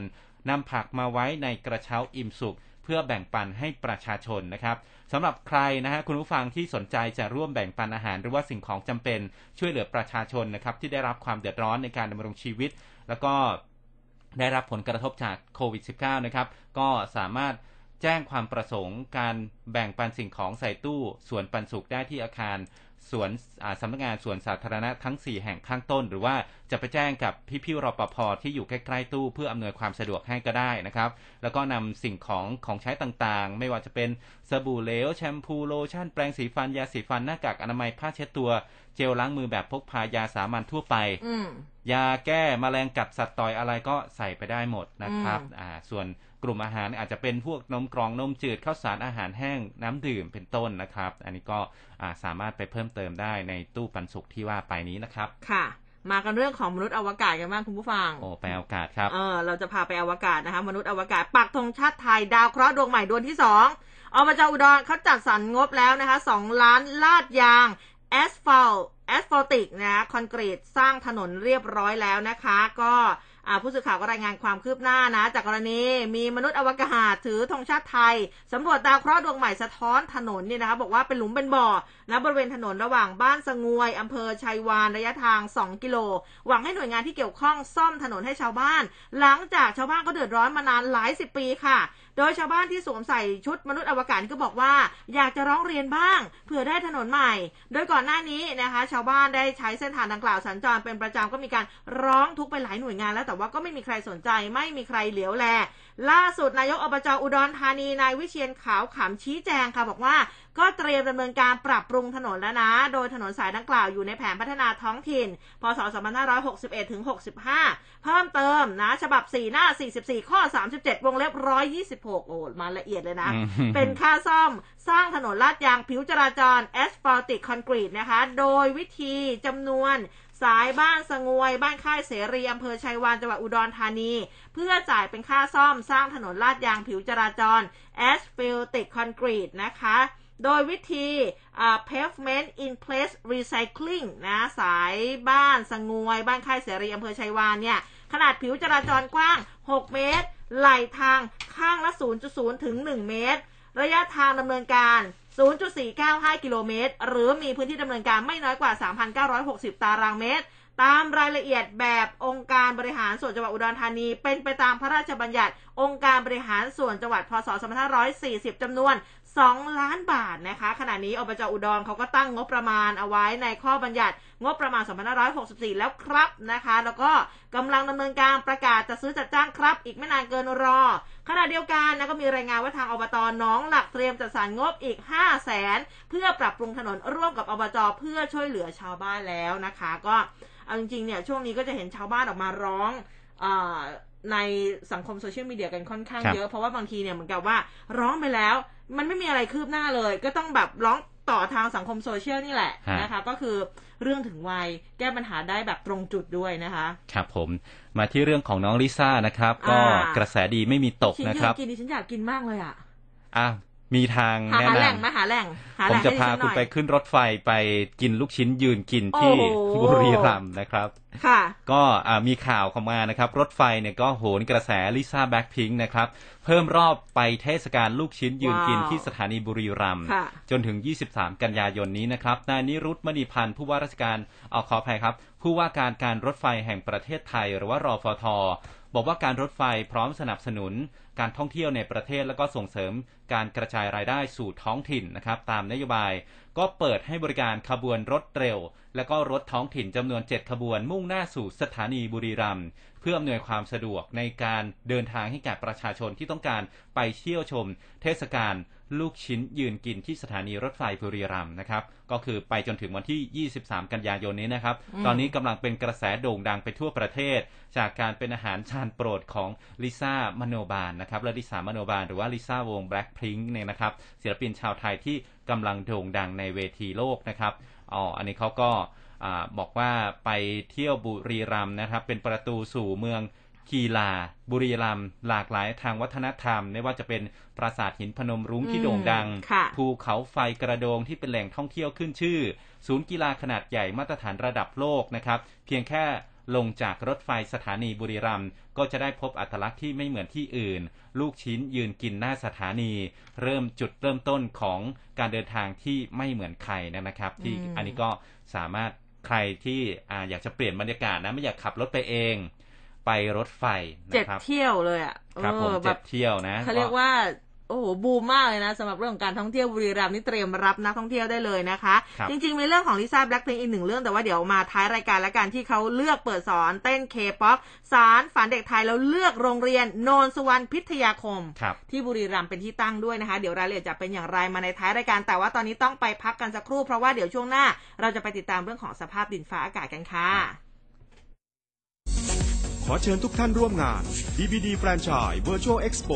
นำผักมาไว้ในกระเช้าอิ่มสุกเพื่อแบ่งปันให้ประชาชนนะครับ สำหรับใครนะฮะคุณผู้ฟังที่สนใจจะร่วมแบ่งปันอาหาร หรือว่าสิ่งของจำเป็นช่วยเหลือประชาชนนะครับที่ได้รับความเดือดร้อนในการดำรงชีวิต แล้วก็ได้รับผลกระทบจากโควิด -19 นะครับก็สามารถแจ้งความประสงค์การแบ่งปันสิ่งของใส่ตู้ส่วนปันสุขได้ที่อาคาร สวนสำนักงานสวนสาธารณะทั้ง 4 แห่งข้างต้น หรือว่าจะไปแจ้งกับพี่พี่รปภที่อยู่ใกล้ๆตู้เพื่ออำนวยความสะดวกให้ก็ได้นะครับ แล้วก็นำสิ่งของของใช้ต่างๆ ไม่ว่าจะเป็นสบู่เหลวแชมพูโลชั่นแปรงสีฟันยาสีฟันหน้ากากอนามัยผ้าเช็ดตัวเจลล้างมือแบบพกพายาสามัญทั่วไปยาแก้มแมลงกัดสัตว์ต่อยอะไรก็ใส่ไปได้หมดนะครับ อ่า ส่วน กลุ่มอาหารอาจจะเป็นพวกนมกรองนมจืดข้าวสารอาหารแห้งน้ำดื่มเป็นต้นนะครับ อันนี้ก็สามารถไปเพิ่มเติมได้ในตู้ปันสุกที่ว่าไปนี้นะครับค่ะมากันเรื่องของมนุษย์อวกาศกันบ้างคุณผู้ฟัง โอ้ไปอวกาศครับ เออเราจะพาไปอวกาศนะคะ มนุษย์อวกาศปักธงชาติไทยดาวเคราะห์ดวงใหม่ดวงที่สองอบจอุดรเขาจัดสรรงบแล้วนะคะสองล้านลาดยางแอสฟัลแอสฟัลติกนะคอนกรีตสร้างถนนเรียบร้อยแล้วนะคะ ก็ ผู้สื่อข่าวก็รายงานความคืบหน้านะ จากกรณีมีมนุษย์อวกาศถือธงชาติไทยสำรวจดาวเคราะห์ดวงใหม่สะท้อนถนนเนี่ยนะคะบอกว่าเป็นหลุมเป็นบ่อนะบริเวณถนนระหว่างบ้านสงวยอำเภอชัยวานระยะทาง 2 กิโล หวังให้หน่วยงานที่เกี่ยวข้องซ่อมถนนให้ชาวบ้าน หลังจากชาวบ้านก็เดือดร้อนมานานหลายสิบปีค่ะ โดยชาวบ้านที่สวมใส่ชุดมนุษย์อวกาศก็บอกว่า อยากจะร้องเรียนบ้างเผื่อได้ถนนใหม่ โดยก่อนหน้านี้นะคะ ชาวบ้านได้ใช้เส้นทางดังกล่าวสัญจรเป็นประจำก็มีการร้องทุกไปหลายหน่วยงานแล้วแต่ว่าก็ไม่มีใครสนใจไม่มีใครเหลียวแล ล่าสุดนายกอบจอุดรธานีนายวิเชียนขาวขำชี้แจงค่ะบอกว่า ก็เตรียมดำเนินการปรับปรุงถนนแล้วนะ โดยถนนสายดังกล่าวอยู่ในแผนพัฒนาท้องถิ่น พศ 2561ถึง65 เพิ่มเติมนะ ฉบับ 4 หน้า 44 ข้อ 37 วงเล็บ 126 โอ้มาละเอียดเลยนะ เป็นค่าซ่อมสร้างถนนลาดยางผิวจราจรแอสฟัลติกคอนกรีตนะคะ โดยวิธีจำนวน สายบ้านสงวย บ้านค่ายเสรีอำเภอชัยวานจังหวัดอุดรธานี เพื่อจ่ายเป็นค่าซ่อมสร้างถนนลาดยางผิวจราจรแอสฟัลติกคอนกรีตนะคะ โดยวิธี pavement in place recycling นะสายบ้านสงวย บ้านค่ายเสรีอำเภอไชยวานเนี่ย ขนาดผิวจราจรกว้าง 6 เมตร ไหล่ทางข้างละ 0.0 ถึง 1 เมตร ระยะทางดำเนินการ 0.495 กิโลเมตร หรือมีพื้นที่ดำเนินการไม่น้อยกว่า 3,960 ตารางเมตร ตามรายละเอียดแบบองค์การบริหารส่วนจังหวัดอุดรธานี เป็นไปตามพระราชบัญญัติ องค์การบริหารส่วนจังหวัดพศ 2540 จำนวน 2 ล้านบาทนะคะ ขณะนี้อบจอุดรเขาก็ตั้งงบประมาณเอาไว้ในข้อบัญญัติ งบประมาณ 2564 แล้วครับนะคะ แล้วก็กำลังดำเนินการประกาศจะซื้อจัดจ้างครับ อีกไม่นานเกินรอ ขณะเดียวกันนะก็มีรายงานว่าทางอบตน้องหลักเตรียมจัดสรรงบอีก 5 0 0แสนเพื่อปรับปรุงถนนร่วมกับอบจเพื่อช่วยเหลือชาวบ้านแล้วนะคะ ก็เอาจริงๆเนี่ยช่วงนี้ก็จะเห็นชาวบ้านออกมาร้องในสังคมโซเชียลมีเดียกันค่อนข้างเยอะ เพราะว่าบางทีเนี่ยเหมือนกับว่าร้องไปแล้ว มันไม่มีอะไรคืบหน้าเลย ก็ต้องแบบร้อง ต่อทางสังคมโซเชียลนี่แหละนะคะ ก็คือเรื่องถึงวัยแก้ปัญหาได้แบบตรงจุดด้วยนะคะ ครับผมมาที่เรื่องของน้องลิซ่านะครับ ก็กระแสดีไม่มีตกนะครับกินดิฉันอยากกินมากเลยอะอะ มีทางแนะนำหาแหล่งมาหาแหล่งผมจะพาคุณไปขึ้นรถไฟไปกินลูกชิ้นยืนกินที่บุรีรัมย์นะครับ ค่ะ ก็มีข่าวเข้ามานะครับ รถไฟเนี่ยก็โหนกระแสลิซ่าแบ็คพิงค์นะครับ เพิ่มรอบไปเทศกาลลูกชิ้นยืนกินที่สถานีบุรีรัมย์จนถึง 23 กันยายนนี้นะครับ นายนิรุตมณีพันธ์ผู้ว่าราชการเอาขออภัยครับ ผู้ว่าการการรถไฟแห่งประเทศไทย หรือว่ารอฟทบอกว่าการรถไฟพร้อมสนับสนุนการท่องเที่ยวในประเทศแล้วก็ส่งเสริม การกระจายรายได้สู่ท้องถิ่นนะครับตามนโยบาย ก็เปิดให้บริการขบวนรถเร็ว และก็รถท้องถิ่นจำนวน 7 ขบวนมุ่งหน้าสู่สถานีบุรีรัมย์เพื่ออำนวยความสะดวกในการเดินทางให้แก่ประชาชนที่ต้องการไปเที่ยวชม เทศกาล ลูกชิ้นยืนกินที่สถานีรถไฟบุรีรัมย์นะครับ ก็คือไปจนถึงวันที่ 23 กันยายนนี้นะครับ ตอนนี้กำลังเป็นกระแสโด่งดังไปทั่วประเทศ จากการเป็นอาหารจานโปรดของลิซ่ามโนบาลนะครับ และลิซ่ามโนบาลหรือว่าลิซ่าวงแบล็คพิงค์เนี่ยนะครับ ศิลปินชาวไทยที่กำลังโด่งดังในเวทีโลกนะครับอ๋ออันนี้เขาก็บอกว่าไปเที่ยวบุรีรัมย์นะครับ เป็นประตูสู่เมือง กีฬา บุรีรัมย์หลากหลายทางวัฒนธรรม ไม่ว่าจะเป็นปราสาทหินพนมรุ้งที่โด่งดัง ภูเขาไฟกระโดงที่เป็นแหล่งท่องเที่ยวขึ้นชื่อ ศูนย์กีฬาขนาดใหญ่มาตรฐานระดับโลกนะครับ เพียงแค่ลงจากรถไฟสถานีบุรีรัมย์ก็จะได้พบอัตลักษณ์ที่ไม่เหมือนที่อื่น ลูกชิ้นยืนกินหน้าสถานี เริ่มจุดเริ่มต้นของการเดินทางที่ไม่เหมือนใครนะครับ ที่อันนี้ก็สามารถใครที่ออยากจะเปลี่ยนบรรยากาศนะไม่อยากขับรถไปเอง ไปรถไฟเจ็ดเที่ยวเลยอะครับผมเจ็ดเที่ยวนะเขาเรียกว่าโอ้โหบูมมากเลยนะสำหรับเรื่องของการท่องเที่ยวบุรีรัมย์นี่เตรียมรับนักท่องเที่ยวได้เลยนะคะครับจริงๆมีเรื่องของลิซ่าแบล็คพิงอีกหนึ่งเรื่องแต่ว่าเดี๋ยวมาท้ายรายการและกันที่เขาเลือกเปิดสอนเต้นเคป๊อปสารฝันเด็กไทยแล้วเลือกโรงเรียนโนนสุวรรณพิทยาคมครับที่บุรีรัมย์เป็นที่ตั้งด้วยนะคะ เดี๋ยวรายละเอียดจะเป็นอย่างไรมาในท้ายรายการ แต่ว่าตอนนี้ต้องไปพักกันสักครู่เพราะว่าเดี๋ยวช่วงหน้า เราจะไปติดตามเรื่องของสภาพดินฟ้าอากาศกันค่ะ ขอเชิญทุกท่านร่วมงาน DBD แฟรนไชส์ Virtual Expo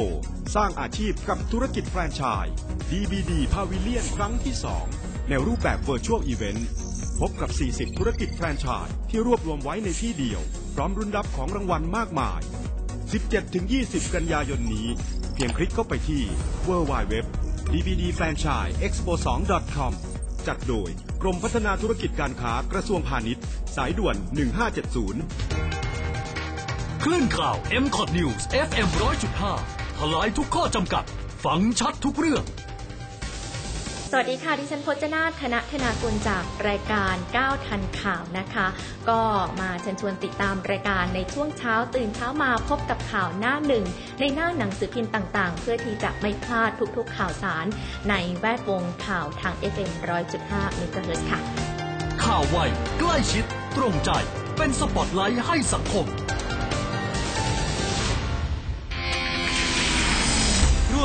สร้างอาชีพกับธุรกิจแฟรนไชส์ DBD Pavilion ครั้งที่ 2 ในรูปแบบ Virtual Event พบกับ 40 ธุรกิจแฟรนไชส์ที่รวบรวมไว้ในที่เดียว พร้อมรุนรับของรางวัลมากมาย 17-20 กันยายนนี้ เพียงคลิกเข้าไปที่ www dbd franchise expo 2 com จัดโดยกรมพัฒนาธุรกิจการค้ากระทรวงพาณิชย์ สายด่วน 1570 คลื่นข่าว m c o t News FM 100.5ทลายทุกข้อจำกัด ฟังชัดทุกเรื่อง สวัสดีค่ะดิฉันพจนาถคณะธนากุลจากรายการ 9 ทันข่าวนะคะ ก็มาเชิญชวนติดตามรายการในช่วงเช้าตื่นเช้ามาพบกับข่าวหน้าหนึ่ง ในหน้าหนังสือพิมพ์ต่างๆ เพื่อที่จะไม่พลาดทุกๆข่าวสาร ในแวดวงข่าวทาง FM 100.5 MHz ค่ะ ข่าวไวใกล้ชิด ตรงใจ เป็นสปอตไลท์ให้สังคม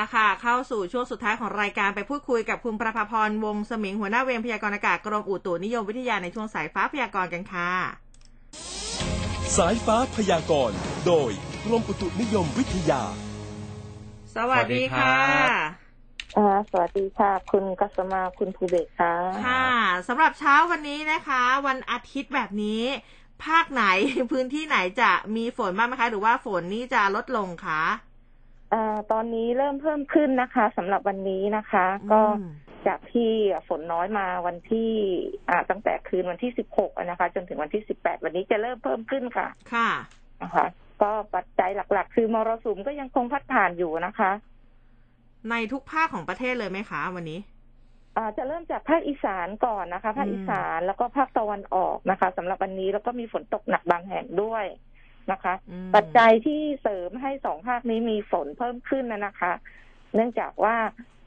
ละค่ะ เข้าสู่ช่วงสุดท้ายของรายการไปพูดคุยกับคุณประภาพรวงศ์สมิงหัวหน้าเวรพยากรณ์อากาศกรมอุตุนิยมวิทยาในช่วงสายฟ้าพยากรณ์กันค่ะ สายฟ้าพยากรณ์โดยกรมอุตุนิยมวิทยา สวัสดีค่ะอ่าสวัสดีค่ะ คุณกัสมาคุณภูเบศค่ะค่ะสำหรับเช้าวันนี้นะคะ วันอาทิตย์แบบนี้ ภาคไหนพื้นที่ไหนจะมีฝนบ้างไหมคะ หรือว่าฝนนี่จะลดลงคะ อ่าตอนนี้เริ่มเพิ่มขึ้นนะคะสำหรับวันนี้นะคะ ก็อืมจากที่ฝนน้อยมาวันที่อ่าตั้งแต่คืนวันที่สิบหกนะคะ จนถึงวันที่สิบแปดวันนี้จะเริ่มเพิ่มขึ้นค่ะ ค่ะนะคะก็ปัจจัยหลัก ๆ คือมรสุมก็ยังคงพัดผ่านอยู่นะคะ ในทุกภาคของประเทศเลยไหมคะ วันนี้อ่าจะเริ่มจากภาคอีสานก่อนนะคะ ภาคอืมอีสานแล้วก็ภาคตะวันออกนะคะสำหรับวันนี้แล้วก็มีฝนตกหนักบางแห่งด้วย นะคะอืมปัจจัยที่เสริมให้สองภาคนี้มีฝนเพิ่มขึ้นนะนะคะ เนื่องจากว่า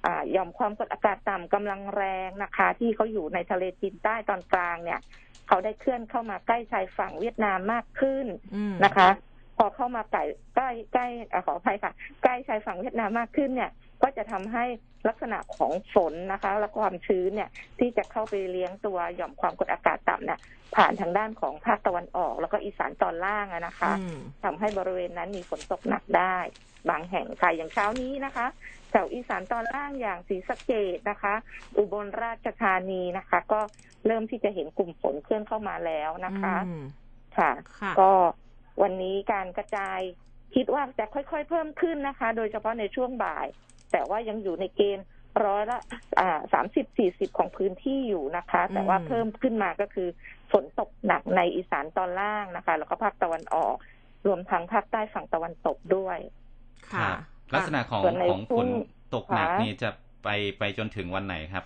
อ่าหย่อมความกดอากาศต่ำกำลังแรงนะคะ ที่เขาอยู่ในทะเลจีนใต้ตอนกลางเนี่ย เขาได้เคลื่อนเข้ามาใกล้ชายฝั่งเวียดนามมากขึ้นอืมนะคะ พอเข้ามาใกล้ใกล้ใกล้อ่าขออภัยค่ะ ใกล้ชายฝั่งเวียดนามมากขึ้นเนี่ย ก็จะทำให้ลักษณะของฝนนะคะ และความชื้นเนี่ยที่จะเข้าไปเลี้ยงตัวหย่อมความกดอากาศต่ำเนี่ยผ่านทางด้านของภาคตะวันออก แล้วก็อีสานตอนล่างอะนะคะอืมทำให้บริเวณนั้นมีฝนตกหนักได้ บางแห่งค่ะอย่างเช้านี้นะคะแถวอีสานตอนล่างอย่างศรีสะเกดนะคะ อุบลราชธานีนะคะ ก็เริ่มที่จะเห็นกลุ่มฝนเคลื่อนเข้ามาแล้วนะคะอืมค่ะค่ะ ก็วันนี้การกระจายคิดว่าจะค่อยๆเพิ่มขึ้นนะคะ โดยเฉพาะในช่วงบ่าย แต่ว่ายังอยู่ในเกณฑ์ร้อยละอ่าสามสิบสี่สิบของพื้นที่อยู่นะคะ แต่ว่าอืมเพิ่มขึ้นมาก็คือฝนตกหนักในอีสานตอนล่างนะคะ แล้วก็ภาคตะวันออก รวมทั้งภาคใต้ฝั่งตะวันตกด้วย ค่ะรับลักษณะของส่วนในของฝนพรุ่งตกหนักค่ะนี่จะไปไปจนถึงวันไหนครับ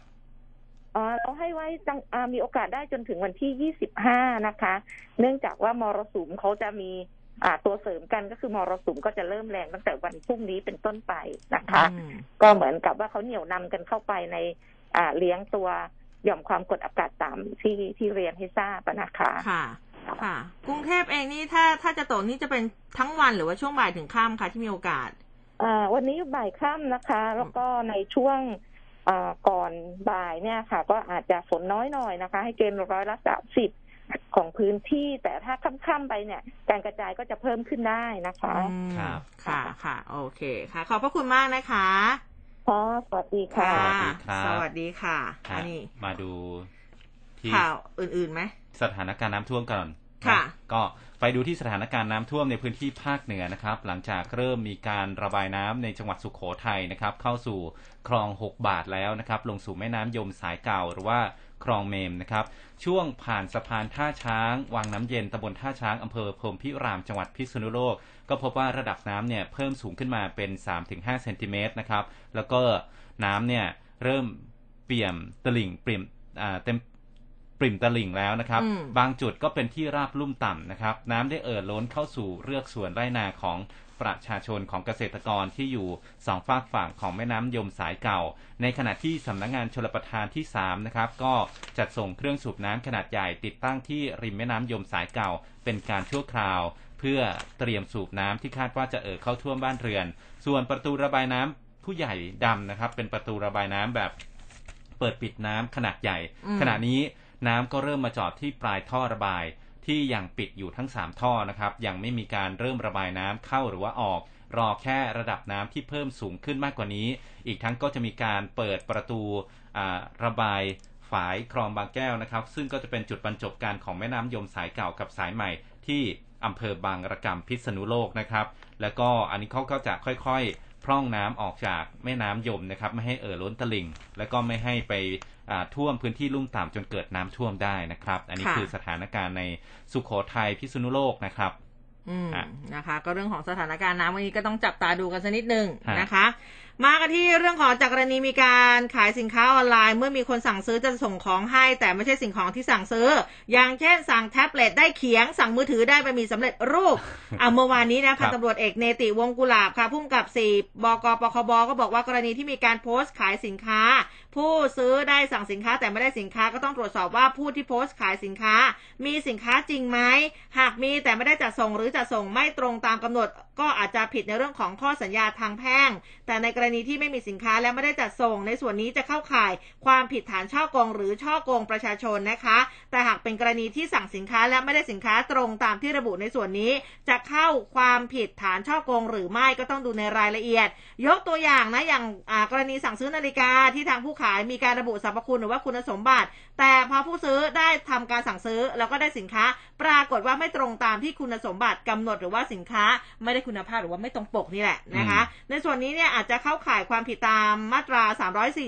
อ่าเราให้ไว้ตั้งอ่ามีโอกาสได้จนถึงวันที่ 25 นะคะ เนื่องจากว่ามรสุมเขาจะมีอ่า ตัวเสริมกันก็คือมรสุมก็จะเริ่มแรงตั้งแต่วันพรุ่งนี้เป็นต้นไปนะคะอืมก็เหมือนกับว่าเขาเหนี่ยวนำกันเข้าไปในอ่าเลี้ยงตัวหย่อมความกดอากาศต่ำที่ที่เรียนให้ทราบอะนะคะค่ะค่ะ กรุงเทพเองนี่ถ้าถ้าจะตกนี่จะเป็นทั้งวันหรือว่าช่วงบ่ายถึงค่ำคะที่มีโอกาสอ่าวันนี้บ่ายค่ำนะคะ แล้วก็ในช่วงอ่าก่อนบ่ายเนี่ยค่ะ ก็อาจจะฝนน้อยหน่อยนะคะ ให้เกณฑ์ร้อยละสามสิบ ของพื้นที่แต่ถ้าค่ำๆไปเนี่ย การกระจายก็จะเพิ่มขึ้นได้นะคะอืมครับค่ะค่ะโอเคค่ะ ขอบพระคุณมากนะคะพอสวัสดีค่ะ สวัสดีครับสวัสดีค่ะฮะอันนี้มาดูที่ข่าวอื่นๆไหมสถานการณ์น้ำท่วมก่อนค่ะ ก็ไปดูที่สถานการณ์น้ำท่วมในพื้นที่ภาคเหนือนะครับ หลังจากเริ่มมีการระบายน้ำในจังหวัดสุขโขทัยนะครับ เข้าสู่คลอง 6 บาทแล้วนะครับ ลงสู่แม่น้ำยมสายเก่าหรือว่า คลองเมมนะครับ ช่วงผ่านสะพานท่าช้าง วังน้ำเย็นตำบลท่าช้างอำเภอพรหมพิรามจังหวัดพิษณุโลก ก็พบว่าระดับน้ำเนี่ยเพิ่มสูงขึ้นมาเป็น 3-5เซนติเมตรนะครับ แล้วก็น้ำเนี่ยเริ่มเปี่ยมตลิ่งเปี่ยมอ่าเต็มปริ่มตลิ่งแล้วนะครับอืมบางจุดก็เป็นที่ราบลุ่มต่ำนะครับ น้ำได้เอ่อล้นเข้าสู่เรือกส่วนไร่นาของ ประชาชนของเกษตรกรที่อยู่สองฝากฝั่งของแม่น้ำยมสายเก่า ในขณะที่สำนักงานชลประทานที่3นะครับก็จัดส่งเครื่องสูบน้ำขนาดใหญ่ติดตั้งที่ริมแม่น้ำยมสายเก่า เป็นการชั่วคราว เพื่อเตรียมสูบน้ำที่คาดว่าจะเอ่อเข้าท่วมบ้านเรือน ส่วนประตูระบายน้ำผู้ใหญ่ดำนะครับ เป็นประตูระบายน้ำแบบเปิดปิดน้ำขนาดใหญ่อืมขณะนี้น้ำก็เริ่มมาจอดที่ปลายท่อระบาย ที่ยังปิดอยู่ทั้ง 3 ท่อนะครับ ยังไม่มีการเริ่มระบายน้ำเข้าหรือว่าออก รอแค่ระดับน้ำที่เพิ่มสูงขึ้นมากกว่านี้ อีกทั้งก็จะมีการเปิดประตูระบายฝายคลองบางแก้วนะครับ ซึ่งก็จะเป็นจุดบรรจบการของแม่น้ำยมสายเก่ากับสายใหม่ที่อำเภอบางระกำพิษณุโลกนะครับ แล้วก็อันนี้เขาก็จะค่อยๆพร่องน้ำออกจากแม่น้ำยมนะครับ ไม่ให้เอ่อล้นตลิ่ง แล้วก็ไม่ให้ไป ท่วมพื้นที่ลุ่มต่ำจนเกิดน้ำท่วมได้นะครับ อันนี้ค่ะคือสถานการณ์ในสุขโขทัยพิษณุโลกนะครับอืมอะนะคะ ก็เรื่องของสถานการณ์น้ำวันนี้ก็ต้องจับตาดูกันสักนิดนึงฮะนะคะ มากันที่เรื่องของจากกรณีมีการขายสินค้าออนไลน์ เมื่อมีคนสั่งซื้อจะส่งของให้ แต่ไม่ใช่สิ่งของที่สั่งซื้อ อย่างเช่น สั่งแท็บเล็ตได้เขียง สั่งมือถือได้บะหมี่สำเร็จรูปอะเมื่อวานนี้นะครัพันบตำรวจเอกเนติวงศ์กุลาบค่ะพุ่มกับสี่บกปคบก็บอกว่ากรณีที่มีการโพสต์ขายสินค้า ผู้ซื้อได้สั่งสินค้าแต่ไม่ได้สินค้าก็ต้องตรวจสอบว่าผู้ที่โพสต์ขายสินค้า มีสินค้าจริงไหมหากมีแต่ไม่ได้จัดส่งหรือจัดส่งไม่ตรงตามกำหนด ก็อาจจะผิดในเรื่องของข้อสัญญาทางแพ่ง แต่ในกรณีที่ไม่มีสินค้าและไม่ได้จัดส่ง ในส่วนนี้จะเข้าข่ายความผิดฐานช่อโกงหรือช่อโกงประชาชนนะคะ แต่หากเป็นกรณีที่สั่งสินค้าและไม่ได้สินค้าตรงตามที่ระบุในส่วนนี้ จะเข้าความผิดฐานช่อโกง หรือไม่ก็ต้องดูในรายละเอียด ยกตัวอย่างนะอย่างกรณีสั่งซื้อนาฬิกาที่ทางผู้ขายมีการระบุสรรพคุณหรือว่าคุณสมบัติ แต่พอผู้ซื้อได้ทำการสั่งซื้อแล้วก็ได้สินค้า ปรากฏว่าไม่ตรงตามที่คุณสมบัติกำหนดหรือว่าสินค้าไม่ได้คุณภาพหรือว่าไม่ตรงปกนี่แหละนะคะ ในส่วนนี้เนี่ยอาจจะเข้าข่ายความผิดตามมาตรา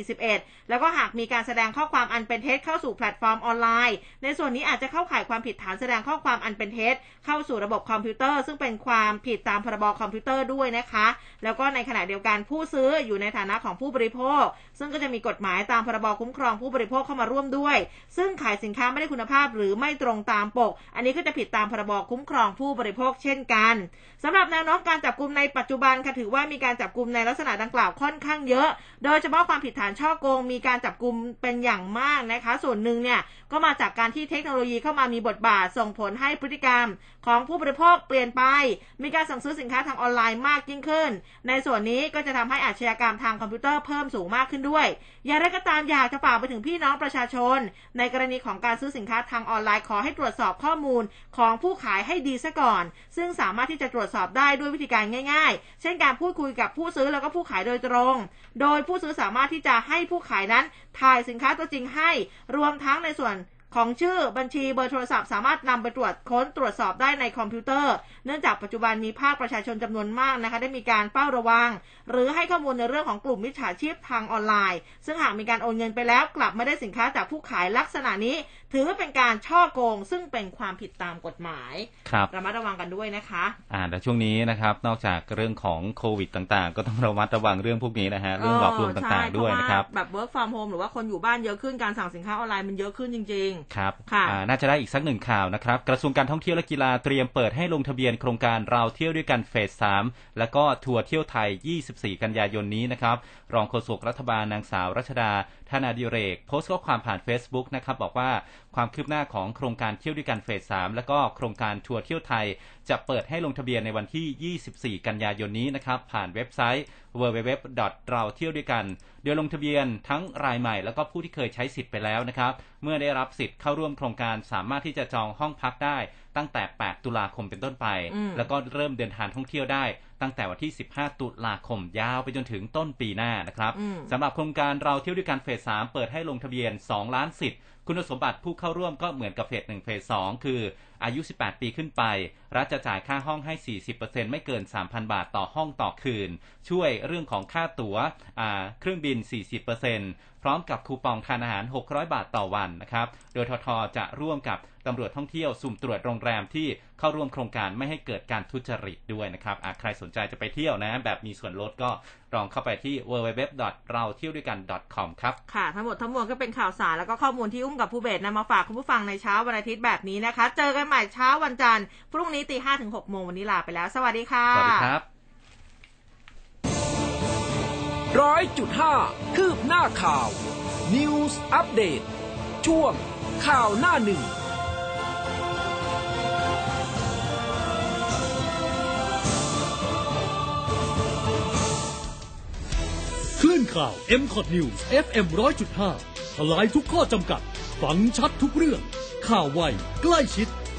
341 แล้วก็หากมีการแสดงข้อความอันเป็นเท็จเข้าสู่แพลตฟอร์มออนไลน์ ในส่วนนี้อาจจะเข้าข่ายความผิดฐานแสดงข้อความอันเป็นเท็จเข้าสู่ระบบคอมพิวเตอร์ ซึ่งเป็นความผิดตามพรบคอมพิวเตอร์ด้วยนะคะ แล้วก็ในขณะเดียวกันผู้ซื้ออยู่ในฐานะของผู้บริโภค ซึ่งก็จะมีกฎหมายายตามพรบคุ้มครองผู้บริโภคเข้ามาร่วมด้วย ซึ่งขายสินค้าไม่ได้คุณภาพหรือไม่ตรงตามปก อันนี้ก็จะผิดตามพรบคุ้มครองผู้บริโภคเช่นกันสำหรับแนวโน้มการจับกลุ่มในปัจจุบันค่ะถือว่ามีการจับกลุ่มในลักษณะดังกล่าวค่อนข้างเยอะ โดยเฉพาะความผิดฐานช่อโกงมีการจับกลุ่มเป็นอย่างมากนะคะ ส่วนหนึ่งเนี่ยก็มาจากการที่เทคโนโลยีเข้ามามีบทบาทส่งผลให้พฤติกรรม ของผู้บริโภคเปลี่ยนไป มีการสั่งซื้อสินค้าทางออนไลน์มากยิ่งขึ้น ในส่วนนี้ก็จะทำให้อาชญากรรมทางคอมพิวเตอร์เพิ่มสูงมากขึ้นด้วยอย่างไรก็ตามอยากจะฝากไปถึงพี่น้องประชาชน ในกรณีของการซื้อสินค้าทางออนไลน์ขอให้ตรวจสอบข้อมูลของผู้ขายให้ดีซะก่อน ซึ่งสามารถที่จะตรวจสอบได้ด้วยวิธีการง่าย ๆ เช่นการพูดคุยกับผู้ซื้อแล้วก็ผู้ขายโดยตรง โดยผู้ซื้อสามารถที่จะให้ผู้ขายนั้นถ่ายสินค้าตัวจริงให้ รวมทั้งในส่วน ของชื่อบัญชีเบอร์โทรศัพท์สามารถนำไปตรวจค้นตรวจสอบได้ในคอมพิวเตอร์ เนื่องจากปัจจุบันมีภาคประชาชนจำนวนมากนะคะได้มีการเฝ้าระวัง หรือให้ข้อมูลในเรื่องของกลุ่มมิจฉาชีพทางออนไลน์ ซึ่งหากมีการโอนเงินไปแล้วกลับไม่ได้สินค้าจากผู้ขายลักษณะนี้ถือว่าเป็นการช่อโกงซึ่งเป็นความผิดตามกฎหมายครับระมัดระวังกันด้วยนะคะ อ่าแต่ช่วงนี้นะครับ นอกจากเรื่องของโควิดต่างๆ ก็ต้องระมัดระวังเรื่องพวกนี้นะฮะเรื่องหลอกลวงต่างๆด้วยนะครับใช่เพาว่าแบบ work from home หรือว่าคนอยู่บ้านเยอะขึ้นการสั่งสินค้าออนไลน์มันเยอะขึ้นจริงครับค่ะอ่าน่าจะได้อีกสักหนึ่งข่าวนะครับกระทรวงการท่องเที่ยวและกีฬาเตรียมเปิดให้ลงทะเบียนโครงการเราเที่ยวด้วยกันเฟส3แล้วก็ทัวร์เที่ยวไทย 24 กันยายนนี้นะครับรองโฆษกรัฐบาลนางสาวรัชดาธนาดิเรก โพสต์ข้อความผ่าน Facebook นะครับ บอกว่า ความคืบหน้าของโครงการเที่ยวด้วยกันเฟส 3 แล้วก็โครงการทัวร์เที่ยวไทย จะเปิดให้ลงทะเบียนในวันที่ 24 กันยายนนี้นะครับผ่านเว็บไซต์ www. เราเที่ยวด้วยกัน โดยลงทะเบียนทั้งรายใหม่แล้วก็ผู้ที่เคยใช้สิทธิ์ไปแล้วนะครับ เมื่อได้รับสิทธิ์เข้าร่วมโครงการสามารถที่จะจองห้องพักได้ตั้งแต่ 8 ตุลาคมเป็นต้นไปอืมแล้วก็เริ่มเดินทางท่องเที่ยวได้ ตั้งแต่วันที่ 15 ตุลาคมยาวไปจนถึงต้นปีหน้านะครับอืมสำหรับโครงการเราเที่ยวด้วยกันเฟส 3 เปิดให้ลงทะเบียน 2 ล้านสิทธิ์ คุณสมบัติผู้เข้าร่วมก็เหมือนกับเฟสหนึ่งเฟสสองคือ อายุ 18 ปีขึ้นไป รัฐจะจ่ายค่าห้องให้ 40%ไม่เกิน 3,000 บาทต่อห้องต่อคืน ช่วยเรื่องของค่าตั๋วเครื่องบิน 40% ร้อมกับคูปองทานอาหาร 600 บาทต่อวันนะครับ โดยททจะร่วมกับตำรวจท่องเที่ยวสุ่มตรวจโรงแรมที่เข้าร่วมโครงการไม่ให้เกิดการทุจริตด้วยนะครับอะใครสนใจจะไปเที่ยวนะ แบบมีส่วนลดก็ลองเข้าไปที่ www. เราเที่ยวด้วยกัน .com ครับ ค่ะ ทั้งหมดทั้งมวลก็เป็นข่าวสารแล้วก็ข้อมูลที่อุ้มกับผู้เบสนำมาฝากคุณผู้ฟังในเช้าวันอาทิตย์แบบนี้นะคะ เจอกันใหม่เช้าวันจันทร์พรุ่งนี้ตีห้าถึงหกโมงวันนี้ลาไปแล้ว สวัสดีค่ะ สวัสดีครับ ร้อยจุดห้าคืบหน้าข่าว News อัปเดตช่วงข่าวหน้าหนึ่งคลื่นข่าว m c o t News FM 100.5ทลายทุกข้อจำกัด ฟังชัดทุกเรื่อง ข่าวไว ใกล้ชิด